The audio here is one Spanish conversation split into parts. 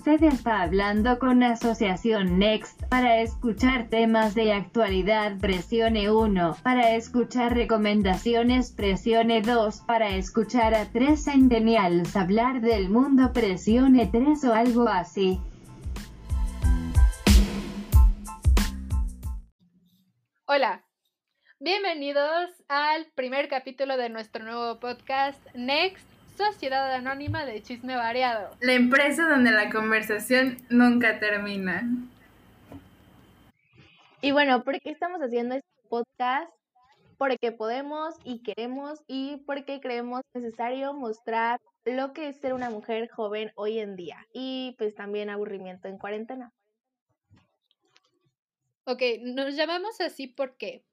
Usted está hablando con Asociación Next. Para escuchar temas de actualidad, presione 1. Para escuchar recomendaciones, presione 2. Para escuchar a tres centennials hablar del mundo, presione 3 o algo así. Hola, bienvenidos al primer capítulo de nuestro nuevo podcast Next, Sociedad Anónima de Chisme Variado. La empresa donde la conversación nunca termina. Y bueno, ¿por qué estamos haciendo este podcast? Porque podemos y queremos y porque creemos necesario mostrar lo que es ser una mujer joven hoy en día y pues también aburrimiento en cuarentena. Ok, nos llamamos así porque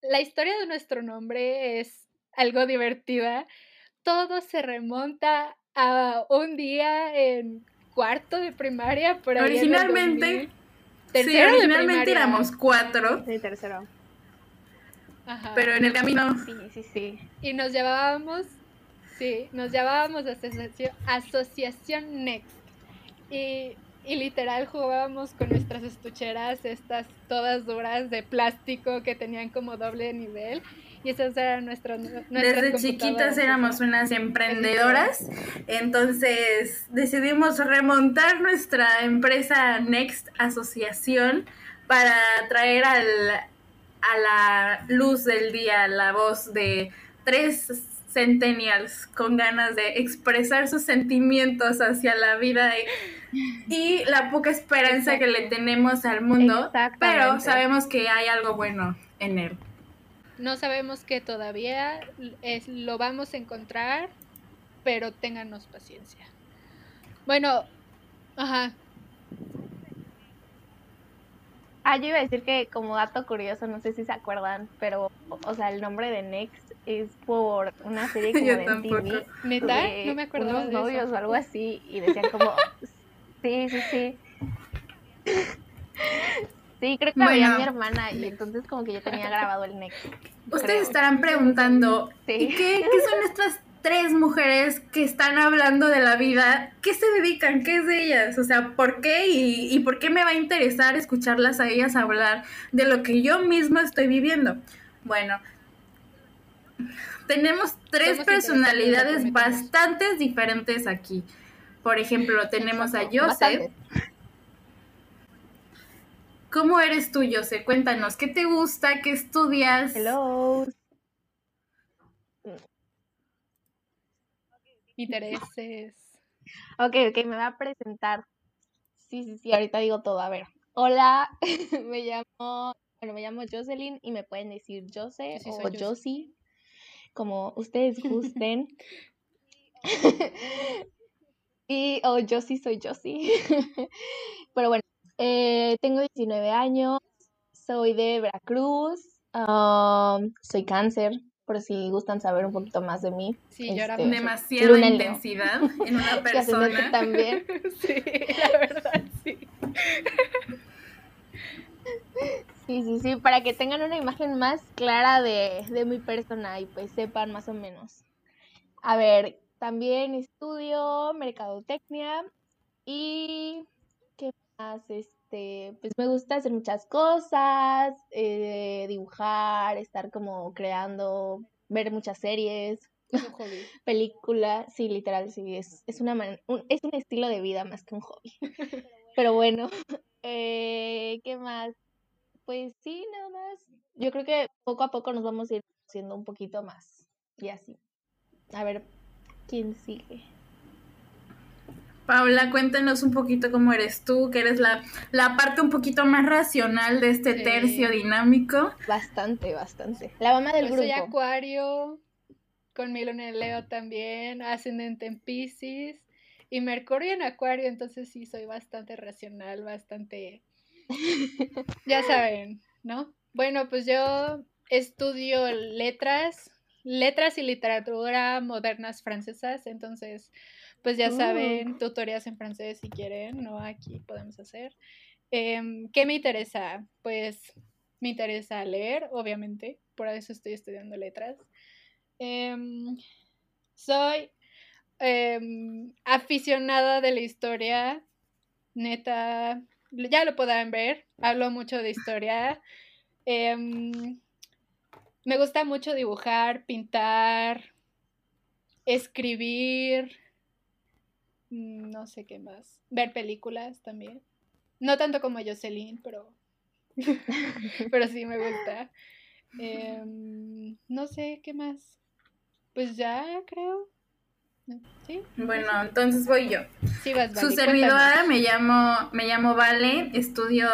la historia de nuestro nombre es algo divertida. Todo se remonta a un día en cuarto de primaria. Por ahí originalmente, sí, originalmente éramos cuatro. Sí, tercero. Ajá. Pero en el camino. Sí, sí, sí. Y nos llamábamos, sí, nos llamábamos asociación, asociación Next. Y y literal jugábamos con nuestras estucheras, estas todas duras de plástico que tenían como doble nivel. Y esas eran nuestras. Desde chiquitas éramos unas emprendedoras, entonces decidimos remontar nuestra empresa Next Asociación para traer al, a la luz del día la voz de tres centennials con ganas de expresar sus sentimientos hacia la vida y, la poca esperanza que le tenemos al mundo, pero sabemos que hay algo bueno en él. No sabemos que todavía es, lo vamos a encontrar, pero ténganos paciencia. Bueno, ajá. Ah, yo iba a decir que como dato curioso, no sé si se acuerdan, pero, o sea, el nombre de Next es por una serie como de MTV. ¿Neta? No me acuerdo unos novios o algo así, y decían como, sí, sí, sí. Sí, creo que había mi hermana y entonces como que yo tenía grabado el Next. Ustedes estarán preguntando, ¿qué, ¿qué son estas tres mujeres que están hablando de la vida, ¿qué se dedican? ¿Qué es de ellas? O sea, ¿por qué? Y, por qué me va a interesar escucharlas a ellas hablar de lo que yo misma estoy viviendo? Bueno, tenemos tres personalidades bastante diferentes aquí. Por ejemplo, tenemos a Joseph. ¿Cómo eres tú, Joseph? Cuéntanos, ¿qué te gusta? ¿Qué estudias? Hello. intereses. Ok, ok, me va a presentar. Sí, sí, sí, ahorita digo todo. A ver. Hola, me llamo, bueno, me llamo Jocelyn y me pueden decir Jose o Josie, como ustedes gusten. y, o oh, Josie soy Josie. Pero bueno, eh, tengo 19 años, soy de Veracruz, um, soy cáncer, por si gustan saber un poquito más de mí. Sí, yo era este, demasiada intensidad en una persona. también. sí, la verdad, sí. Sí, sí, sí, para que tengan una imagen más clara de, de mi persona y pues sepan más o menos. A ver, también estudio mercadotecnia y. Este, pues me gusta hacer muchas cosas, eh, dibujar, estar como creando, ver muchas series, películas, sí, literal, sí, es, es, una un, es un estilo de vida más que un hobby. Pero bueno, eh, ¿qué más? Pues sí, nada más. Yo creo que poco a poco nos vamos a ir haciendo un poquito más y así. A ver, ¿quién sigue? Paula, cuéntanos un poquito cómo eres tú, que eres la, la parte un poquito más racional de este tercio dinámico. Bastante, bastante. La mamá del grupo. Soy Acuario, con mi luna en Leo también, ascendente en Pisces y Mercurio en Acuario, entonces sí soy bastante racional, bastante... ya saben, ¿no? Bueno, pues yo estudio letras, letras y literatura modernas francesas, entonces pues ya saben, uh. tutorías en francés si quieren, ¿no? Aquí podemos hacer. Em, ¿Qué me interesa? Pues me interesa leer, obviamente, por eso estoy estudiando letras. Em, soy em, aficionada de la historia, Neta, ya lo podrán ver, hablo mucho de historia. Me gusta mucho dibujar, pintar, escribir, no sé qué más, ver películas también. No tanto como Jocelyn, pero, pero sí me gusta. Em, no sé qué más. Pues ya creo. ¿Sí? Bueno, entonces voy yo. Sí, vas, Su Vale, servidora me llamo, me llamo Vale, estudio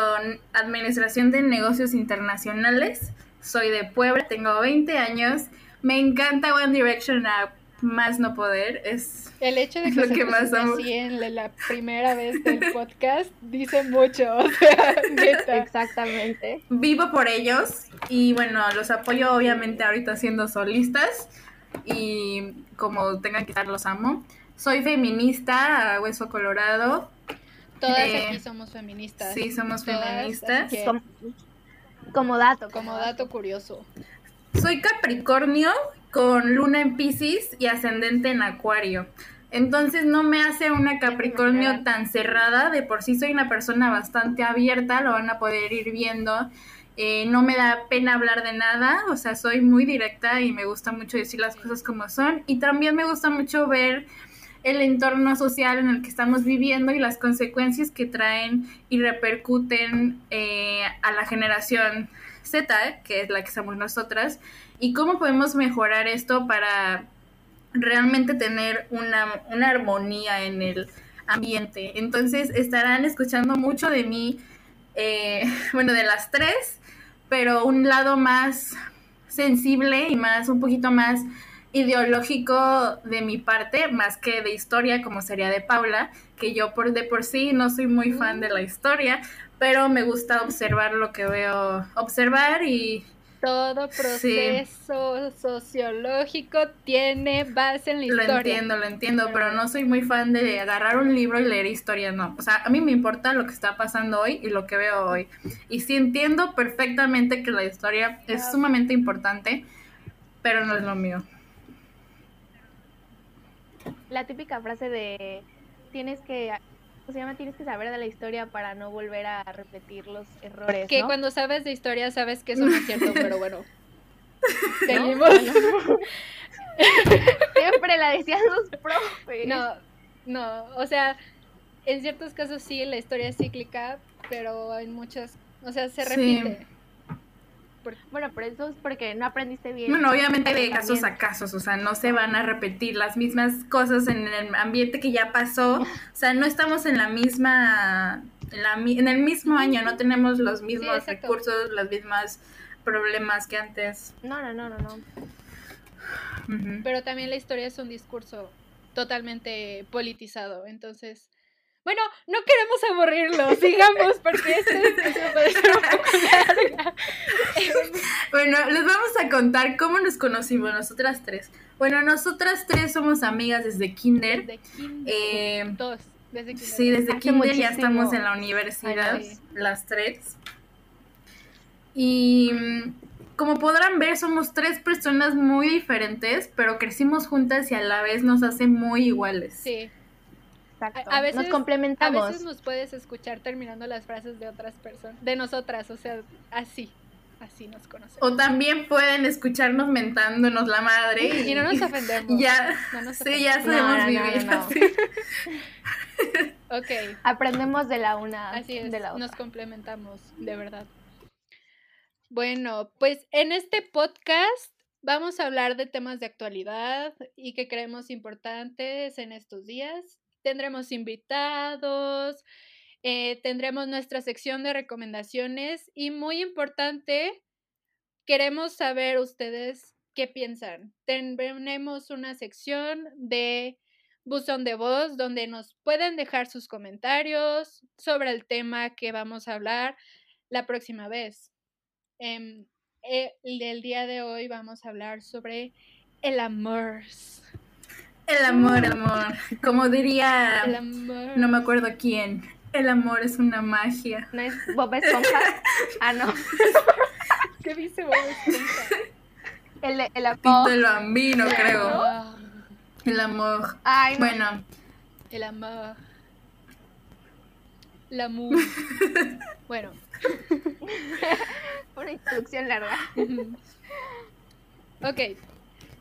Administración de Negocios Internacionales, soy de Puebla, tengo 20 años, me encanta One Direction a más no poder, es El hecho de que, lo se que más amo. así en la, la primera vez del podcast dice mucho, o sea, neta. Exactamente. vivo por ellos y bueno, los apoyo obviamente ahorita siendo solistas y como tengan que estar los amo. Soy feminista a hueso colorado, Todas Eh, aquí somos feministas. sí, somos Todas, feministas. así que, Como, como dato. como dato curioso. Soy Capricornio con luna en Pisces y ascendente en Acuario. Entonces no me hace una Capricornio tan cerrada. De por sí soy una persona bastante abierta, lo van a poder ir viendo. Eh, no me da pena hablar de nada, o sea, soy muy directa y me gusta mucho decir las cosas como son. Y también me gusta mucho ver el entorno social en el que estamos viviendo y las consecuencias que traen y repercuten eh, a la generación Z, que es la que somos nosotras, y cómo podemos mejorar esto para realmente tener una, una armonía en el ambiente. Entonces estarán escuchando mucho de mí, eh, bueno, de las tres, pero un lado más sensible y más, un poquito más ideológico de mi parte, más que de historia, como sería de Paula, que yo por de por sí no soy muy fan de la historia, pero me gusta observar lo que veo, observar y Todo proceso sociológico tiene base en la Lo historia. entiendo, lo entiendo, pero no soy muy fan de agarrar un libro y leer historia, no. O sea, a mí me importa lo que está pasando hoy y lo que veo hoy. Y sí entiendo perfectamente que la historia es sumamente importante, pero no es lo mío. La típica frase de tienes que, ¿cómo se llama? Tienes que saber de la historia para no volver a repetir los errores, Que ¿no? cuando sabes de historia sabes que eso no es cierto, pero bueno. ¿No? Seguimos. Siempre la decían los profes. No, no, o sea, en ciertos casos sí, la historia es cíclica, pero en muchas, o sea, se Sí. Bueno, pero eso es porque no aprendiste bien. Bueno, obviamente de casos a casos, o sea, no se van a repetir las mismas cosas en el ambiente que ya pasó. O sea, no estamos en la misma, en, la mi- en el mismo año, no tenemos los mismos recursos, los mismos problemas que antes. No, no, no, no, no. Pero también la historia es un discurso totalmente politizado, entonces... Bueno, no queremos aburrirlo, sigamos, porque este episodio puede ser un poco larga. Bueno, les vamos a contar cómo nos conocimos nosotras tres. Bueno, nosotras tres somos amigas desde kinder. Desde kinder. Eh, Dos, desde kinder. Sí, desde Hace kinder ya estamos en la universidad, las tres. Y mm, como podrán ver, somos tres personas muy diferentes, pero crecimos juntas y a la vez nos hace muy iguales. Sí, Exacto. A- a veces- Nos a complementamos. veces nos puedes escuchar terminando las frases de otras personas, de nosotras, o sea, así, así nos conocemos. O también pueden escucharnos mentándonos la madre. Y no nos ofendemos. Ya, No nos sí, ya ofendemos. sabemos No, no, no, vivir no, no. así. Ok, Aprendemos de la una así es, de la nos otra. complementamos, de verdad. Bueno, pues en este podcast vamos a hablar de temas de actualidad y que creemos importantes en estos días. Tendremos invitados, eh, tendremos nuestra sección de recomendaciones y muy importante, queremos saber ustedes qué piensan. Tenemos una sección de buzón de voz donde nos pueden dejar sus comentarios sobre el tema que vamos a hablar la próxima vez. Em, eh, el día de hoy vamos a hablar sobre el amor. El amor, el amor. Como diría, El amor. no me acuerdo quién, el amor es una magia. ¿No es Bob Esponja? ah, no. ¿Qué dice Bob Esponja? El, el amor. El bambino, creo. Ah, El amor. Ay, no. Bueno, El amor. La mu. bueno. Una introducción larga. ok.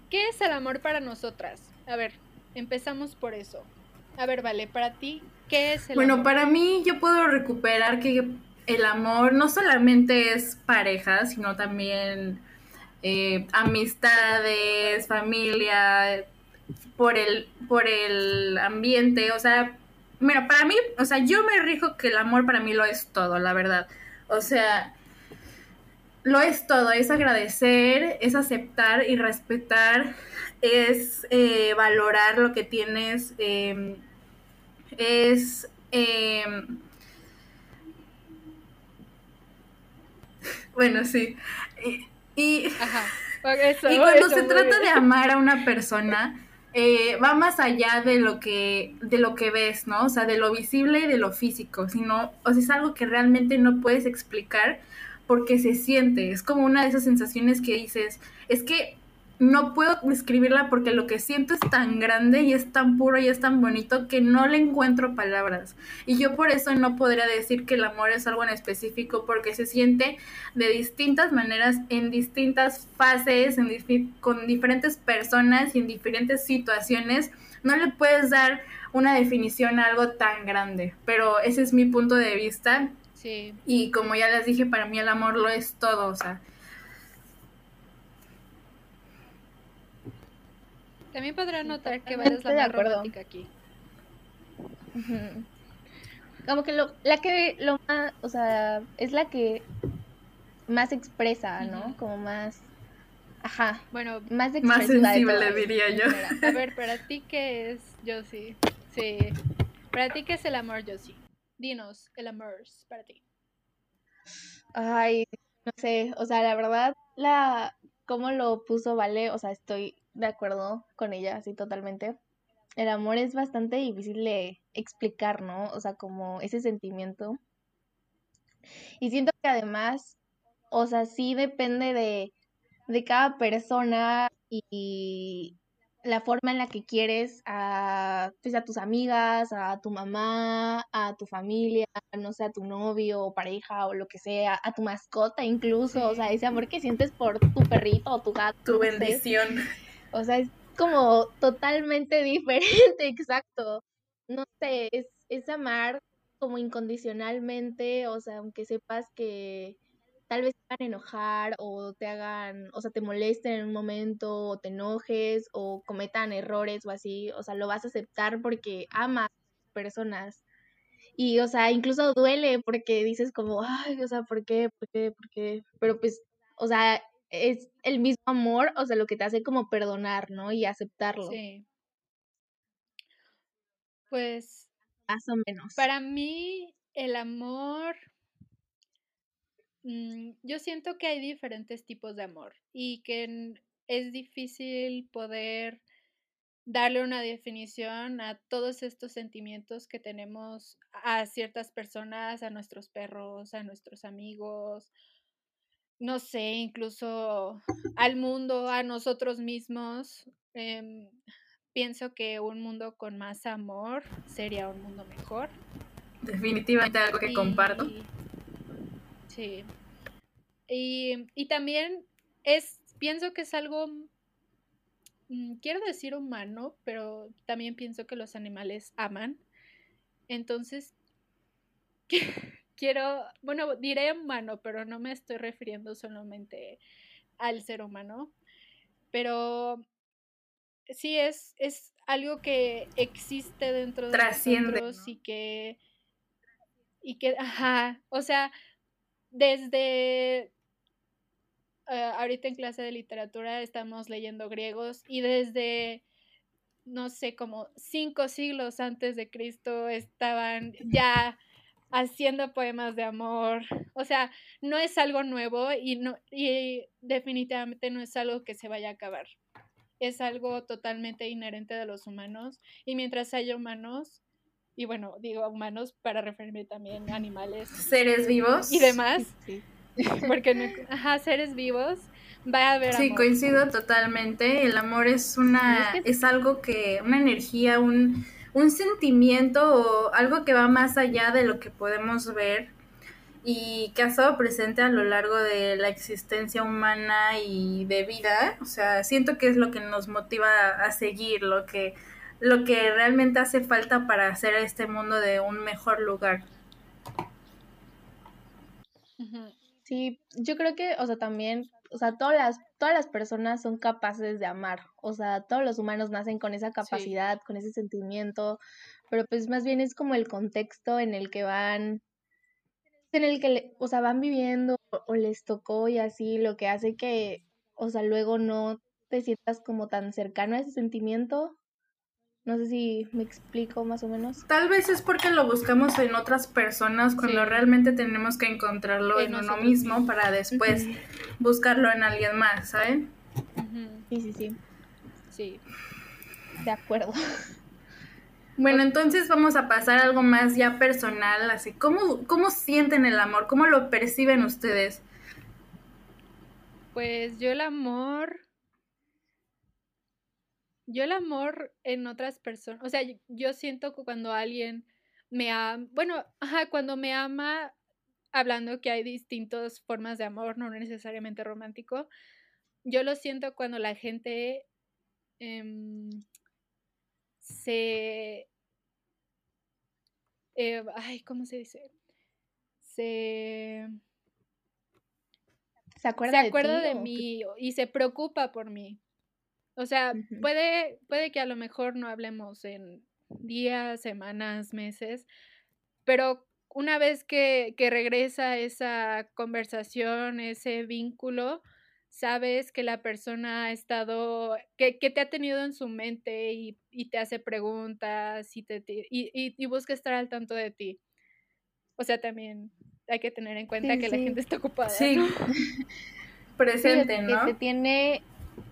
¿Qué es el amor para nosotras? A ver, empezamos por eso. A ver, vale, para ti, ¿qué es el bueno, amor? Bueno, para mí yo puedo recuperar que el amor no solamente es pareja, sino también eh, amistades, familia, por el, por el ambiente, o sea, mira, para mí, o sea, yo me rijo que el amor para mí lo es todo, la verdad. O sea, lo es todo, es agradecer, es aceptar y respetar, es eh, valorar lo que tienes, em, es... Em, bueno, sí. Y, cuando se trata de amar a una persona, eh, va más allá de lo que de lo que ves, ¿no? O sea, de lo visible y de lo físico, sino, o sea, es algo que realmente no puedes explicar porque se siente, es como una de esas sensaciones que dices, es que no puedo describirla porque lo que siento es tan grande y es tan puro y es tan bonito que no le encuentro palabras. Y yo por eso no podría decir que el amor es algo en específico porque se siente de distintas maneras, en distintas fases, en con diferentes personas y en diferentes situaciones. No le puedes dar una definición a algo tan grande, pero ese es mi punto de vista. Sí. Y como ya les dije, para mí el amor lo es todo, o sea, También podrá notar que vayas la más romántica aquí. Como que lo, la que lo más, o sea, es la que más expresa, ¿no? Como más, ajá, bueno, más, más sensible diría yo. A ver, para ti qué es, yo sí, sí, para ti qué es el amor, yo sí. Dinos, el amor para ti. Ay, no sé, o sea, la verdad, la, cómo lo puso Vale, o sea, estoy de acuerdo con ella, sí, totalmente. El amor es bastante difícil de explicar, ¿no? O sea, como ese sentimiento. Y siento que además, o sea, sí depende de, de cada persona y, la forma en la que quieres a, pues, a tus amigas, a tu mamá, a tu familia, no sé, a tu novio o pareja o lo que sea, a tu mascota incluso, o sea, ese amor que sientes por tu perrito o tu gato. Tu bendición. O sea, es como totalmente diferente, exacto. No sé, es, es amar como incondicionalmente, o sea, aunque sepas que tal vez te hagan enojar o te hagan, o sea, te molesten en un momento o te enojes o cometan errores o así, o sea, lo vas a aceptar porque amas a personas. Y, o sea, incluso duele porque dices como, ay, o sea, ¿por qué? ¿Por qué? ¿Por qué? Pero pues, o sea, es el mismo amor, o sea, lo que te hace como perdonar, ¿no? Y aceptarlo. Sí. Pues. Más o menos. Para mí, el amor. Mm, yo siento que hay diferentes tipos de amor y que es difícil poder darle una definición a todos estos sentimientos que tenemos a ciertas personas, a nuestros perros, a nuestros amigos, no sé, incluso al mundo, a nosotros mismos. Em, pienso que un mundo con más amor sería un mundo mejor. Definitivamente algo que comparto. Sí. Y, y, también es, pienso que es algo, mm, quiero decir humano, pero también pienso que los animales aman. Entonces, quiero, bueno, diré humano, pero no me estoy refiriendo solamente al ser humano, pero sí es, es algo que existe dentro de nosotros y que, y que, ajá, o sea, desde eh, ahorita en clase de literatura estamos leyendo griegos y desde no sé, como cinco siglos antes de Cristo estaban ya haciendo poemas de amor. O sea, no es algo nuevo y, no, y definitivamente no es algo que se vaya a acabar. Es algo totalmente inherente de los humanos. Y mientras haya humanos, y bueno, digo humanos para referirme también a animales. Seres vivos. Y demás. Porque, ajá, seres vivos, va a haber Sí, coincido totalmente. El amor es una, es, es algo que, una energía, un un sentimiento o algo que va más allá de lo que podemos ver y que ha estado presente a lo largo de la existencia humana y de vida. O sea, siento que es lo que nos motiva a seguir, lo que, lo que realmente hace falta para hacer este mundo de un mejor lugar. Sí, yo creo que, o sea, también, o sea, todas las, todas las personas son capaces de amar, o sea, todos los humanos nacen con esa capacidad, con ese sentimiento, pero pues más bien es como el contexto en el que van, en el que, o sea, van viviendo o les tocó y así, lo que hace que, o sea, luego no te sientas como tan cercano a ese sentimiento no sé si me explico más o menos. Tal vez es porque lo buscamos en otras personas cuando realmente tenemos que encontrarlo en, uno mismo para después buscarlo en alguien más, ¿saben? Sí, sí, sí. Sí. De acuerdo. Bueno, entonces vamos a pasar a algo más ya personal, así, ¿cómo, cómo sienten el amor? ¿Cómo lo perciben ustedes? Pues yo el amor yo el amor en otras personas, o sea, yo siento que cuando alguien me ama, bueno, ajá, cuando me ama, hablando que hay distintas formas de amor, no necesariamente romántico, yo lo siento cuando la gente em, se... Eh, ay, ¿cómo se dice? Se... Se acuerda, se acuerda de, mí y se preocupa por mí. O sea, puede, puede que a lo mejor no hablemos en días, semanas, meses, pero una vez que, que regresa esa conversación, ese vínculo, sabes que la persona ha estado, que, que te ha tenido en su mente y, y te hace preguntas y, te, y, y, busca estar al tanto de ti. O sea, también hay que tener en cuenta que la gente está ocupada. Sí. Presente, ¿no? Que te tiene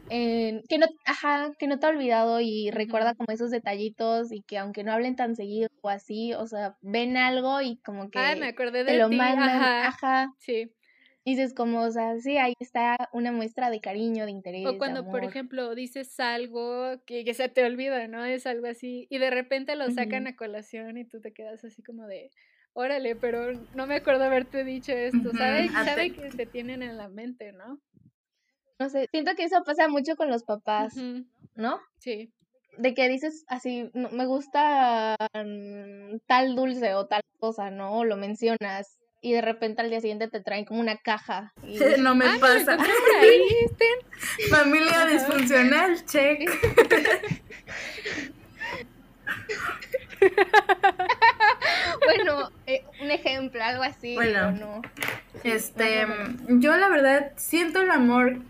que no, ajá, que no te ha olvidado y recuerda como esos detallitos y que aunque no hablen tan seguido o así, o sea, ven algo y como que me acordé de te lo mandan, ajá. Sí. dices como, o sea, sí, ahí está una muestra de cariño, de interés. O cuando, por ejemplo, dices algo que, que, se te olvida, ¿no? Es algo así, y de repente lo sacan a colación y tú te quedas así como de, órale, pero no me acuerdo haberte dicho esto, ¿sabes? Sabe que te tienen en la mente, ¿no? No sé, siento que eso pasa mucho con los papás, ¿no? Sí. De que dices así, me gusta mm, tal dulce o tal cosa, ¿no? O lo mencionas y de repente al día siguiente te traen como una caja. Y... no me pasa. Familia disfuncional, check. bueno, eh, un ejemplo, algo así. Bueno, no. este, yo la verdad siento el amor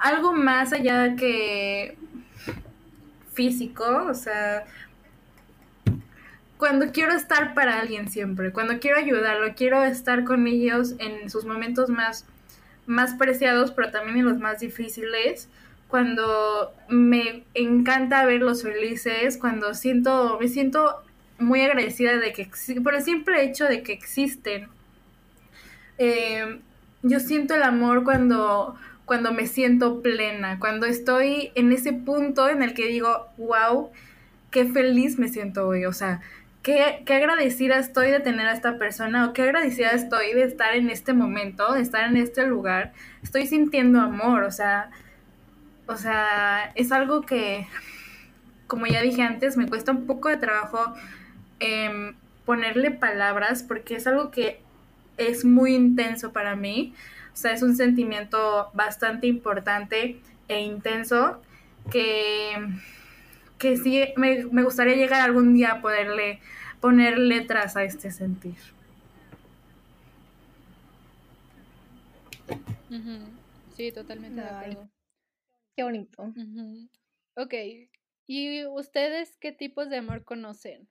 algo más allá que físico, o sea, cuando quiero estar para alguien siempre, cuando quiero ayudarlo, quiero estar con ellos en sus momentos más, más preciados, pero también en los más difíciles, cuando me encanta verlos felices, cuando siento, me siento muy agradecida de que, por el simple hecho de que existen. Eh, yo siento el amor cuando cuando me siento plena, cuando estoy en ese punto en el que digo, wow, qué feliz me siento hoy, o sea, qué, qué agradecida estoy de tener a esta persona o qué agradecida estoy de estar en este momento, de estar en este lugar, estoy sintiendo amor, o sea, o sea, es algo que, como ya dije antes, me cuesta un poco de trabajo em, ponerle palabras porque es algo que es muy intenso para mí. O sea, es un sentimiento bastante importante e intenso que, que sí me, gustaría llegar algún día a poderle poner letras a este sentir. Sí, totalmente de acuerdo. Qué bonito. Ok, ¿y ustedes qué tipos de amor conocen?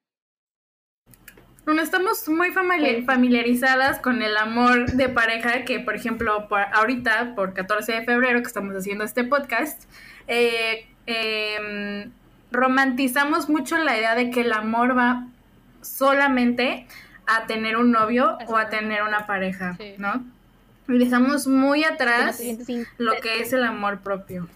Bueno, estamos muy familiarizadas con el amor de pareja que, por ejemplo, por ahorita, por 14 de febrero que estamos haciendo este podcast, eh, em, romantizamos mucho la idea de que el amor va solamente a tener un novio o a tener una pareja, ¿no? Y dejamos muy atrás lo que es el amor propio.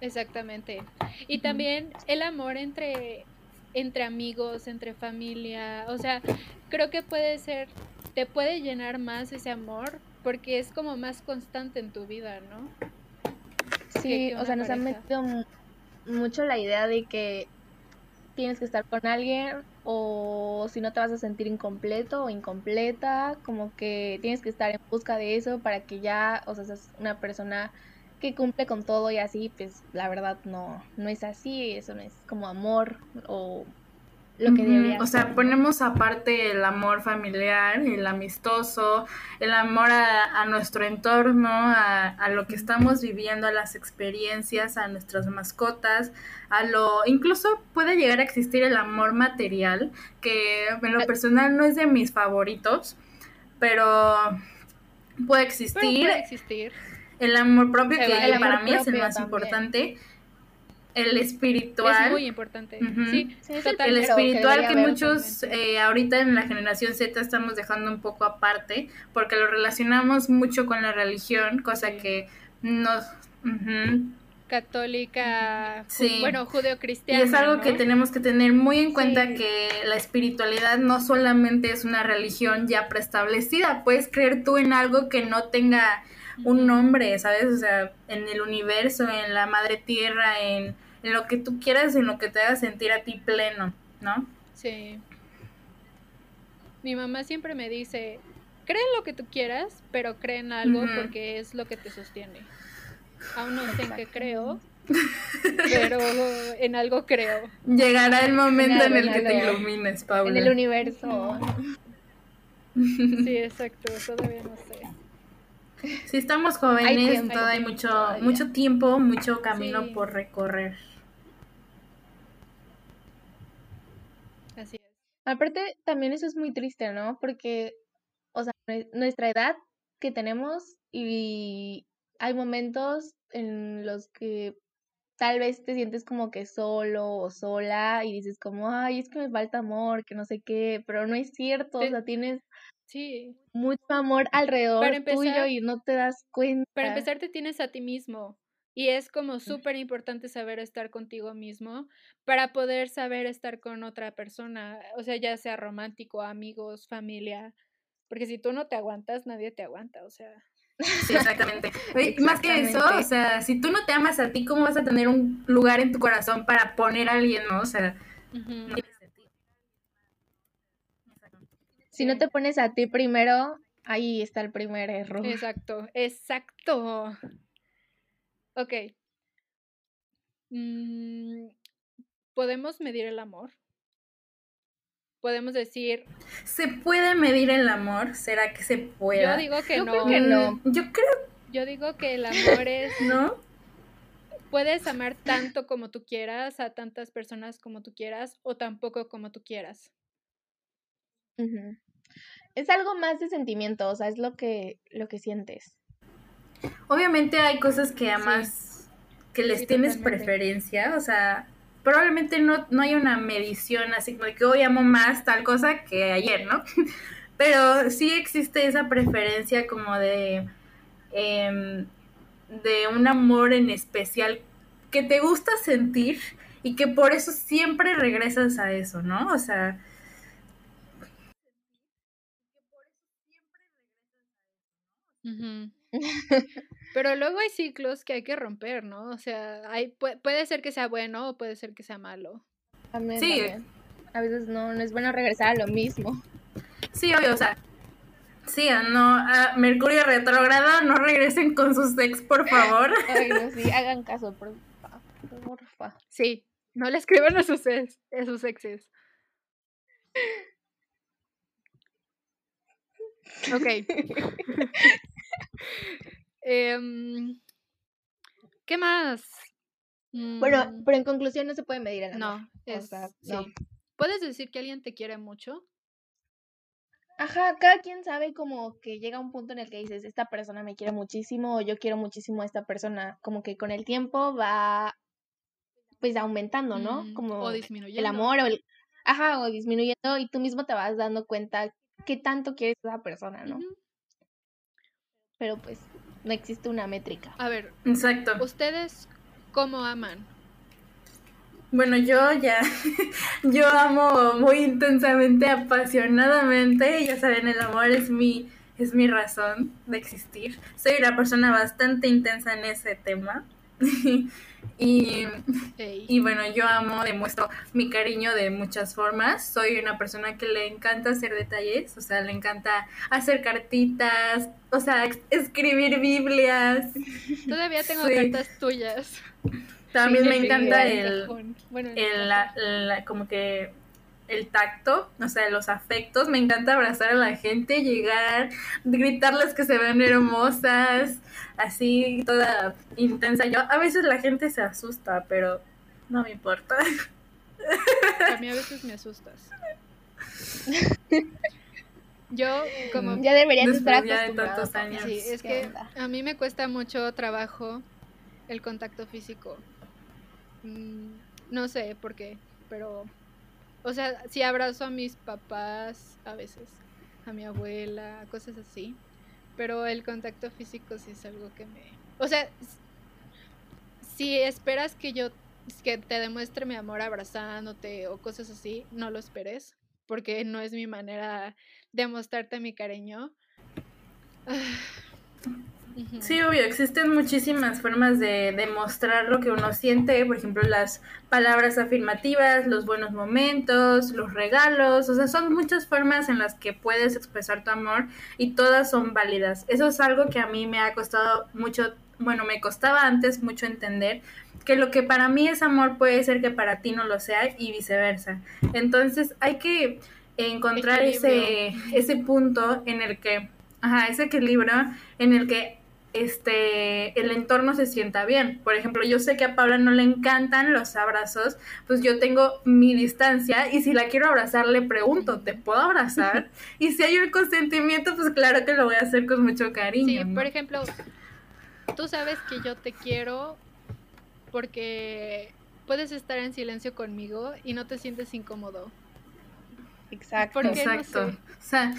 Exactamente. Y también el amor entre entre amigos, entre familia, o sea, creo que puede ser, te puede llenar más ese amor porque es como más constante en tu vida, ¿no? Sí, o sea, nos han metido mucho la idea de que tienes que estar con alguien o si no te vas a sentir incompleto o incompleta, como que tienes que estar en busca de eso para que ya, o sea, seas una persona que cumple con todo y así, pues la verdad no, no es así, eso no es como amor o lo que debería O sea, ponemos aparte el amor familiar, el amistoso, el amor a, nuestro entorno, a, a, lo que estamos viviendo, a las experiencias, a nuestras mascotas, a lo... Incluso puede llegar a existir el amor material, que en lo personal no es de mis favoritos, pero puede existir. puede existir. El amor propio, que para mí es el más importante. El espiritual. Es muy importante. Sí, el espiritual que, muchos eh, ahorita en la generación Z estamos dejando un poco aparte porque lo relacionamos mucho con la religión, cosa que nos... Católica, bueno, judeocristiana. Y es algo que tenemos que tener muy en cuenta que la espiritualidad no solamente es una religión ya preestablecida, puedes creer tú en algo que no tenga un nombre, ¿sabes? O sea, en el universo, en la madre tierra, en en lo que tú quieras, en lo que te haga sentir a ti pleno, ¿no? Sí. Mi mamá siempre me dice, cree en lo que tú quieras, pero cree en algo porque es lo que te sostiene. Aún no sé en qué creo, pero en algo creo. Llegará el momento en, el que te ilumines, Paula. En el universo. Sí, exacto, todavía no sé. Si estamos jóvenes, todavía hay mucho, mucho tiempo, mucho camino por recorrer. Aparte, también eso es muy triste, ¿no? Porque, o sea, nuestra edad que tenemos y hay momentos en los que tal vez te sientes como que solo o sola y dices como, ay, es que me falta amor, que no sé qué, pero no es cierto, o sea, tienes sí. mucho amor alrededor tuyo y no te das cuenta. Para empezar, te tienes a ti mismo. Y es como súper importante saber estar contigo mismo para poder saber estar con otra persona, o sea, ya sea romántico, amigos, familia, porque si tú no te aguantas, nadie te aguanta, o sea. Sí, exactamente. Más que eso, o sea, si tú no te amas a ti, ¿cómo vas a tener un lugar en tu corazón para poner a alguien, no? O sea, Si no te pones a ti primero, ahí está el primer error. Exacto, exacto. Ok. Mm, ¿Podemos medir el amor? Podemos decir... ¿Se puede medir el amor? ¿Será que se puede? Yo digo que no. que no. Yo creo... Yo digo que el amor es... ¿No? Puedes amar tanto como tú quieras, a tantas personas como tú quieras, o tampoco como tú quieras. Es algo más de sentimiento, o sea, es lo que, lo que sientes. Obviamente hay cosas que amas, que les tienes preferencia, o sea, probablemente no, no hay una medición así como de que hoy amo más tal cosa que ayer, ¿no? Pero sí existe esa preferencia como de, em, de un amor en especial que te gusta sentir y que por eso siempre regresas a eso, ¿no? O sea... Pero luego hay ciclos que hay que romper, ¿no? O sea, hay, puede, ser que sea bueno o puede ser que sea malo. sí. A veces no, no es bueno regresar a lo mismo. Sí, obvio, o sea, sí, no, Mercurio retrógrado, no regresen con sus ex, por favor. Ay, no, sí, hagan caso, por, favor. Sí, no le escriban a sus, ex, a sus exes. Ok. Em, ¿Qué más? Bueno, mm. pero en conclusión no se puede medir el amor. No, es, ¿Puedes decir que alguien te quiere mucho? Ajá, cada quien sabe como que llega un punto en el que dices, esta persona me quiere muchísimo o yo quiero muchísimo a esta persona. Como que con el tiempo va pues aumentando, ¿no? Mm, como o disminuyendo. el amor o el... Ajá, o disminuyendo y tú mismo te vas dando cuenta qué tanto quieres a esa persona, ¿no? Pero pues no existe una métrica. A ver, exacto. ¿Ustedes cómo aman? Bueno, yo ya, yo amo muy intensamente, apasionadamente, ya saben, el amor es mi, es mi razón de existir. Soy una persona bastante intensa en ese tema. y, y bueno, yo amo, demuestro mi cariño de muchas formas. Soy una persona que le encanta hacer detalles, o sea, le encanta hacer cartitas, o sea, escribir Biblias. Todavía tengo cartas tuyas. También me encanta el, el como que el tacto, o sea, los afectos. Me encanta abrazar a la gente, llegar, gritarles que se ven hermosas, así, toda intensa. Yo, a veces la gente se asusta, pero no me importa. A mí a veces me asustas. Yo como ya deberías estar de tantos años. Sí, es que a mí me cuesta mucho trabajo el contacto físico. Mm, no sé por qué, pero... O sea, sí abrazo a mis papás a veces, a mi abuela, cosas así. Pero el contacto físico sí es algo que me... O sea, si esperas que yo que te demuestre mi amor abrazándote o cosas así, no lo esperes, porque no es mi manera de mostrarte mi cariño. Sí, obvio, existen muchísimas formas de demostrar lo que uno siente, por ejemplo, las palabras afirmativas, los buenos momentos, los regalos, o sea, son muchas formas en las que puedes expresar tu amor y todas son válidas. Eso es algo que a mí me ha costado mucho, bueno, me costaba antes mucho entender, que lo que para mí es amor puede ser que para ti no lo sea y viceversa. Entonces hay que encontrar ese, ese punto en el que, ajá, ese equilibrio en el que este, el entorno se sienta bien. Por ejemplo, yo sé que a Paula no le encantan los abrazos, pues yo tengo mi distancia y si la quiero abrazar le pregunto, ¿te puedo abrazar? y si hay un consentimiento, pues claro que lo voy a hacer con mucho cariño. Sí, por ejemplo, tú sabes que yo te quiero porque puedes estar en silencio conmigo y no te sientes incómodo. Exacto. Exacto. O sea,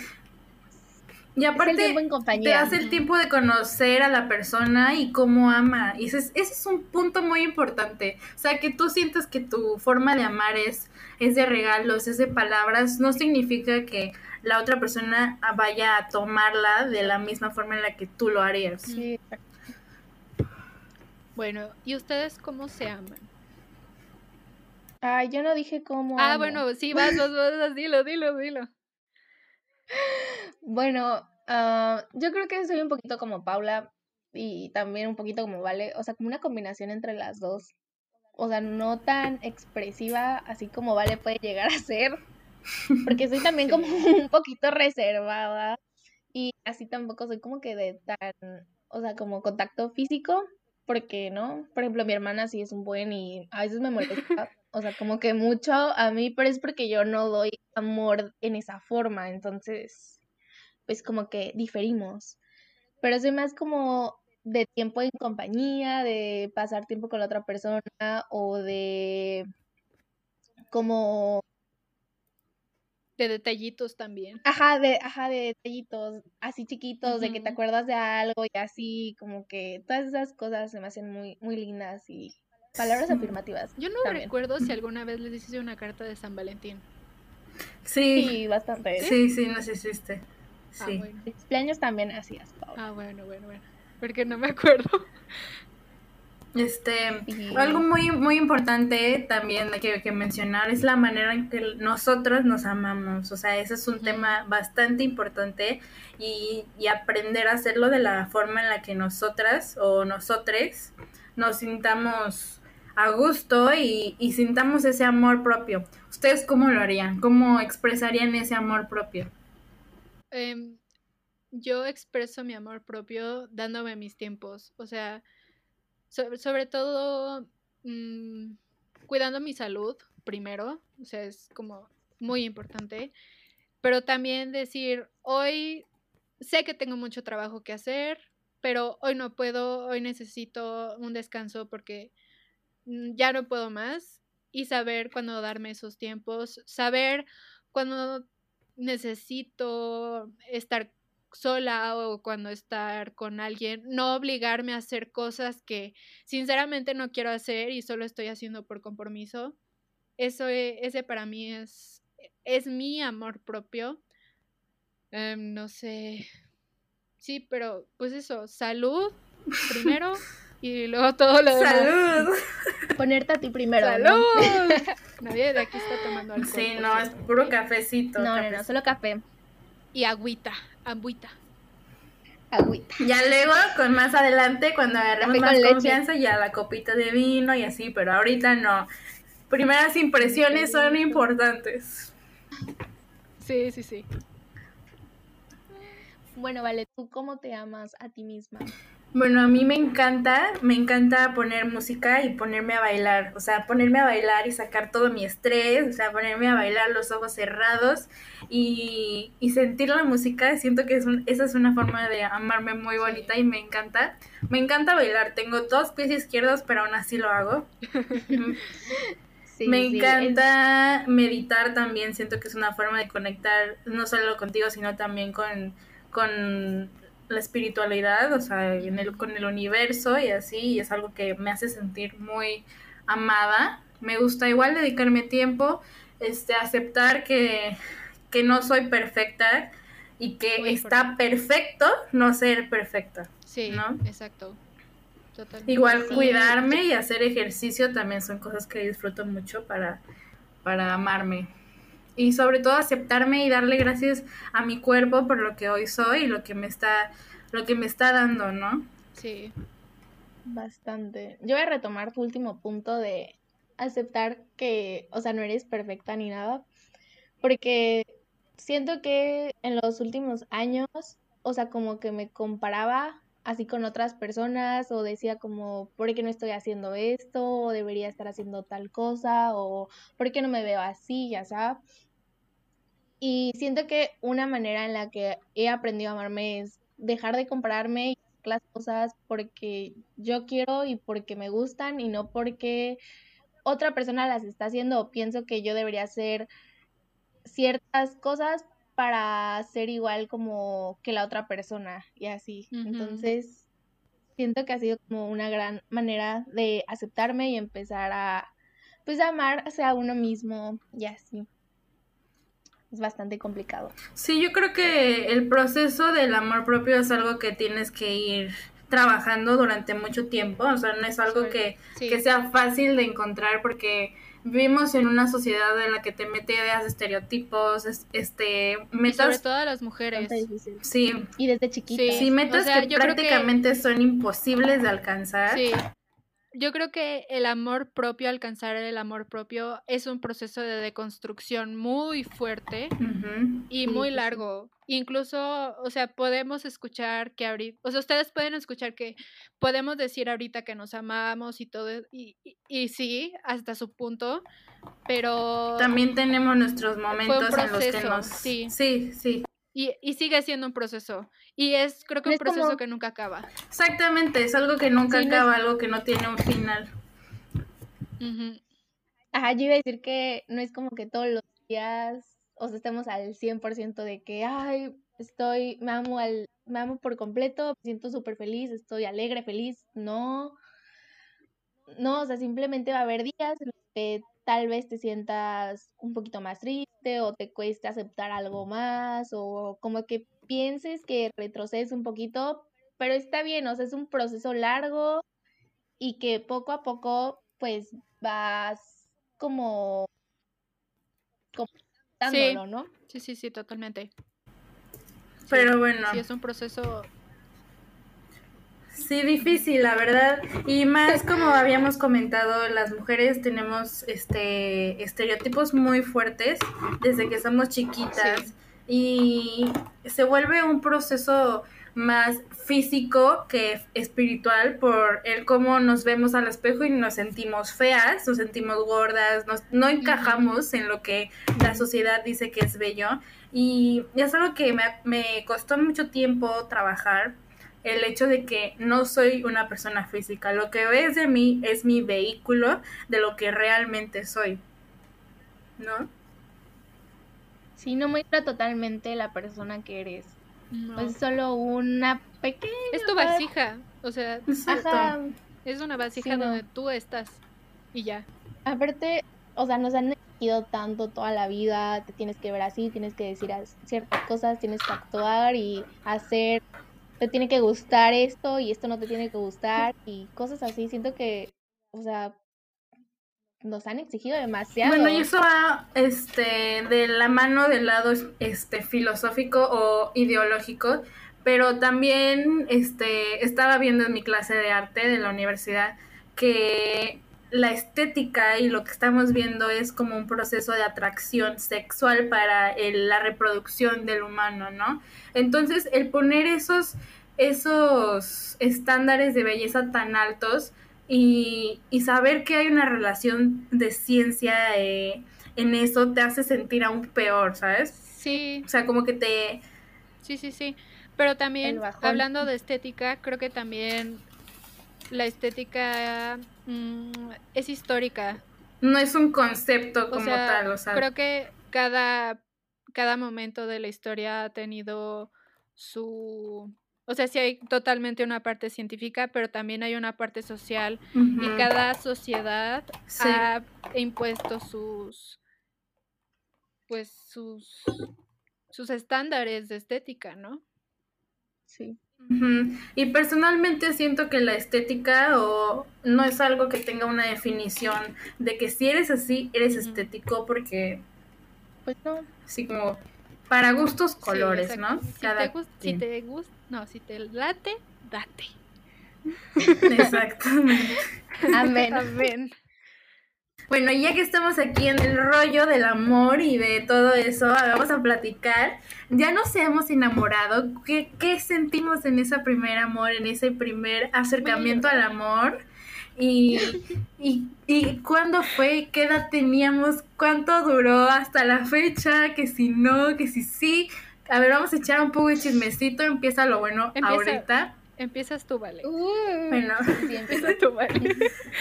y aparte, te hace el tiempo de conocer a la persona y cómo ama. Y ese es, ese es un punto muy importante. O sea, que tú sientas que tu forma de amar es, es de regalos, es de palabras, no significa que la otra persona vaya a tomarla de la misma forma en la que tú lo harías. Sí. Bueno, ¿y ustedes cómo se aman? Ay, yo no dije cómo. Ah, bueno, sí, vas, vas, vas, dilo, dilo, dilo. Bueno, ah, yo creo que soy un poquito como Paula y también un poquito como Vale, o sea, como una combinación entre las dos. O sea, no tan expresiva así como Vale puede llegar a ser, porque soy también como un poquito reservada y así tampoco soy como que de tan, o sea, como contacto físico, porque no, por ejemplo, mi hermana sí es un buen y a veces me molesta, o sea, como que mucho a mí, pero es porque yo no doy amor en esa forma, entonces pues como que diferimos. Pero soy más como de tiempo en compañía, de pasar tiempo con la otra persona o de como de detallitos también. Ajá, de ajá, de detallitos así chiquitos, de que te acuerdas de algo y así como que todas esas cosas se me hacen muy muy lindas y palabras afirmativas. Yo no recuerdo si alguna vez les hiciste una carta de San Valentín. Sí, sí bastante. Sí, sí, nos hiciste. Ah, sí. Cumpleaños también hacías, Ah, bueno, bueno, bueno. Porque no me acuerdo. Este, algo muy, muy importante también que, que mencionar es la manera en que nosotros nos amamos. O sea, ese es un tema bastante importante y, y, aprender a hacerlo de la forma en la que nosotras o nosotres nos sintamos a gusto y, sintamos ese amor propio. ¿Ustedes cómo lo harían? ¿Cómo expresarían ese amor propio? Em, yo expreso mi amor propio dándome mis tiempos, o sea, sobre todo mm, cuidando mi salud primero, o sea, es como muy importante, pero también decir, hoy sé que tengo mucho trabajo que hacer, pero hoy no puedo, hoy necesito un descanso porque ya no puedo más y saber cuándo darme esos tiempos, saber cuándo necesito estar sola o cuando estar con alguien, no obligarme a hacer cosas que sinceramente no quiero hacer y solo estoy haciendo por compromiso. Eso e, ese para mí es es mi amor propio. Em, no sé. Sí, pero pues eso, salud primero y luego todo lo demás. ¡Salud! Ponerte a ti primero. ¡Salud! Nadie de aquí está tomando alcohol. Sí, no, es puro cafecito. No, no, solo café. Y agüita, agüita. Agüita. Ya luego, con más adelante, cuando agarremos Café más con leche. confianza, ya la copita de vino y así, pero ahorita no. Primeras impresiones son importantes. Sí, sí, sí. Bueno, vale, ¿tú cómo te amas a ti misma? Bueno, a mí me encanta, me encanta poner música y ponerme a bailar, o sea, ponerme a bailar y sacar todo mi estrés, o sea, ponerme a bailar los ojos cerrados y, y sentir la música, siento que es un- esa es una forma de amarme muy bonita y me encanta. Me encanta bailar, tengo dos pies izquierdos, pero aún así lo hago. Sí, Me sí, encanta meditar también, siento que es una forma de conectar no solo contigo, sino también con, con la espiritualidad, o sea, en el, con el universo y así, y es algo que me hace sentir muy amada. Me gusta igual dedicarme tiempo, este, aceptar que, que no soy perfecta y que Muy está perfecto no ser perfecta. Sí, ¿No? exacto. Totalmente. Igual cuidarme y hacer ejercicio también son cosas que disfruto mucho para, para amarme. Y sobre todo aceptarme y darle gracias a mi cuerpo por lo que hoy soy y lo que me está, lo que me está dando, ¿no? Sí, Bastante. Yo voy a retomar tu último punto de aceptar que, o sea, no eres perfecta ni nada, porque siento que en los últimos años, o sea, como que me comparaba así con otras personas o decía como, ¿por qué no estoy haciendo esto? O debería estar haciendo tal cosa, o ¿por qué no me veo así? Ya sabes. Y siento que una manera en la que he aprendido a amarme es dejar de compararme y hacer las cosas porque yo quiero y porque me gustan y no porque otra persona las está haciendo o pienso que yo debería hacer ciertas cosas para ser igual como que la otra persona y así. Entonces, siento que ha sido como una gran manera de aceptarme y empezar a pues a amarse a uno mismo y así. Es bastante complicado. Sí, yo creo que el proceso del amor propio es algo que tienes que ir trabajando durante mucho tiempo, o sea, no es algo Sí. que, Sí. que sea fácil de encontrar porque vivimos en una sociedad en la que te mete ideas de estereotipos, es- este, Y sobre metas, todo a las mujeres. Sí, Y desde chiquita. Sí. sí, metas O sea, que yo creo que- prácticamente son imposibles de alcanzar. Sí. Yo creo que el amor propio, alcanzar el amor propio, es un proceso de deconstrucción muy fuerte y muy largo. Incluso, o sea, podemos escuchar que ahorita, o sea, ustedes pueden escuchar que podemos decir ahorita que nos amamos y todo, y, y, y sí, hasta su punto, pero... También tenemos nuestros momentos en los que nos... sí. sí, sí. Y, y sigue siendo un proceso. Y es, creo que un es como- proceso que nunca acaba. Exactamente, es algo que nunca Sí, no es- acaba, algo que no tiene un final. Ajá, yo iba a decir que no es como que todos los días, o sea, estemos al 100% de que, ay, estoy, me amo al, me amo por completo, me siento súper feliz, estoy alegre, feliz. No, no, o sea, simplemente va a haber días en los que tal vez te sientas un poquito más triste o te cueste aceptar algo más o como que pienses que retrocedes un poquito, pero está bien, o sea, es un proceso largo y que poco a poco pues vas como como dándolo, ¿no? Sí, sí, sí, totalmente. Sí, Pero bueno. Sí, es un proceso. Sí, difícil, la verdad. Y más como habíamos comentado, las mujeres tenemos este estereotipos muy fuertes desde que somos chiquitas Sí. y se vuelve un proceso más físico que espiritual por el cómo nos vemos al espejo y nos sentimos feas, nos sentimos gordas, nos, no encajamos en lo que la sociedad dice que es bello y es algo que me, me costó mucho tiempo trabajar el hecho de que no soy una persona física. Lo que ves de mí es mi vehículo de lo que realmente soy. ¿No? Sí, no muestra totalmente la persona que eres. pues solo una pequeña. Es tu vasija, o sea, es una vasija Sí, no. donde tú estás y ya. Aparte, o sea, nos han exigido tanto toda la vida, te tienes que ver así, tienes que decir as- ciertas cosas, tienes que actuar y hacer, te tiene que gustar esto y esto no te tiene que gustar y cosas así. Siento que, o sea, nos han exigido demasiado. Bueno, y eso va este, de la mano del lado este, filosófico o ideológico, pero también este, estaba viendo en mi clase de arte de la universidad que la estética y lo que estamos viendo es como un proceso de atracción sexual para el- la reproducción del humano, ¿no? Entonces, el poner esos, esos estándares de belleza tan altos y, y saber que hay una relación de ciencia eh, en eso te hace sentir aún peor, ¿sabes? Sí, O sea, como que te... sí, sí, sí. Pero también, hablando de estética, creo que también la estética mm, es histórica. No es un concepto O como sea, tal, o sea... creo que cada, cada momento de la historia ha tenido su... O sea, sí hay totalmente una parte científica, pero también hay una parte social y cada sociedad sí. ha impuesto sus pues sus sus estándares de estética, ¿no? Sí. Y personalmente siento que la estética o no es algo que tenga una definición de que si eres así, eres estético porque Pues no. así como para gustos Sí, colores. ¿no? Si Cada te gusta, si te gusta, no, si te late, date. Exactamente. Amén. Amén. Bueno, ya que estamos aquí en el rollo del amor y de todo eso, vamos a platicar. Ya nos hemos enamorado. ¿Qué, qué sentimos en ese primer amor, en ese primer acercamiento al amor? Y, y, y cuándo fue, qué edad teníamos, cuánto duró hasta la fecha, que si no, que si sí. A ver, vamos a echar un poco de chismecito. Empieza lo bueno Empieza. ahorita. Empiezas tú, vale. Uh, Bueno. sí, empieza. Empieza tú, vale.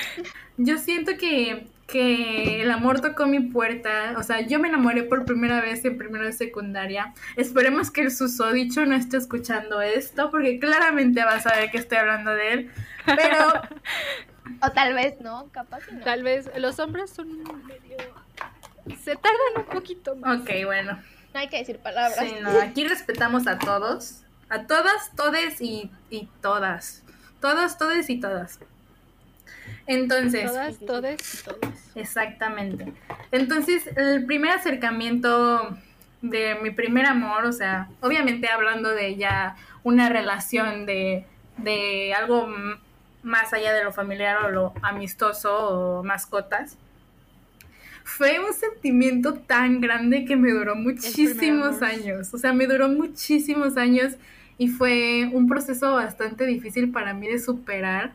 Yo siento que, que el amor tocó mi puerta. O sea, yo me enamoré por primera vez en primero de secundaria. Esperemos que el susodicho no esté escuchando esto, porque claramente va a saber que estoy hablando de él. Pero O tal vez no, capaz que no. Tal vez los hombres son medio se tardan un poquito más. Ok, bueno. No hay que decir palabras. Sí, no, aquí respetamos a todos. A todas, todes y, y todas. Todos, todes y todas. Entonces, Todas, todes y todos. exactamente. Entonces, el primer acercamiento de mi primer amor, o sea, obviamente hablando de ya una relación de, de algo más allá de lo familiar o lo amistoso o mascotas, fue un sentimiento tan grande que me duró muchísimos años. O sea, me duró muchísimos años y fue un proceso bastante difícil para mí de superar.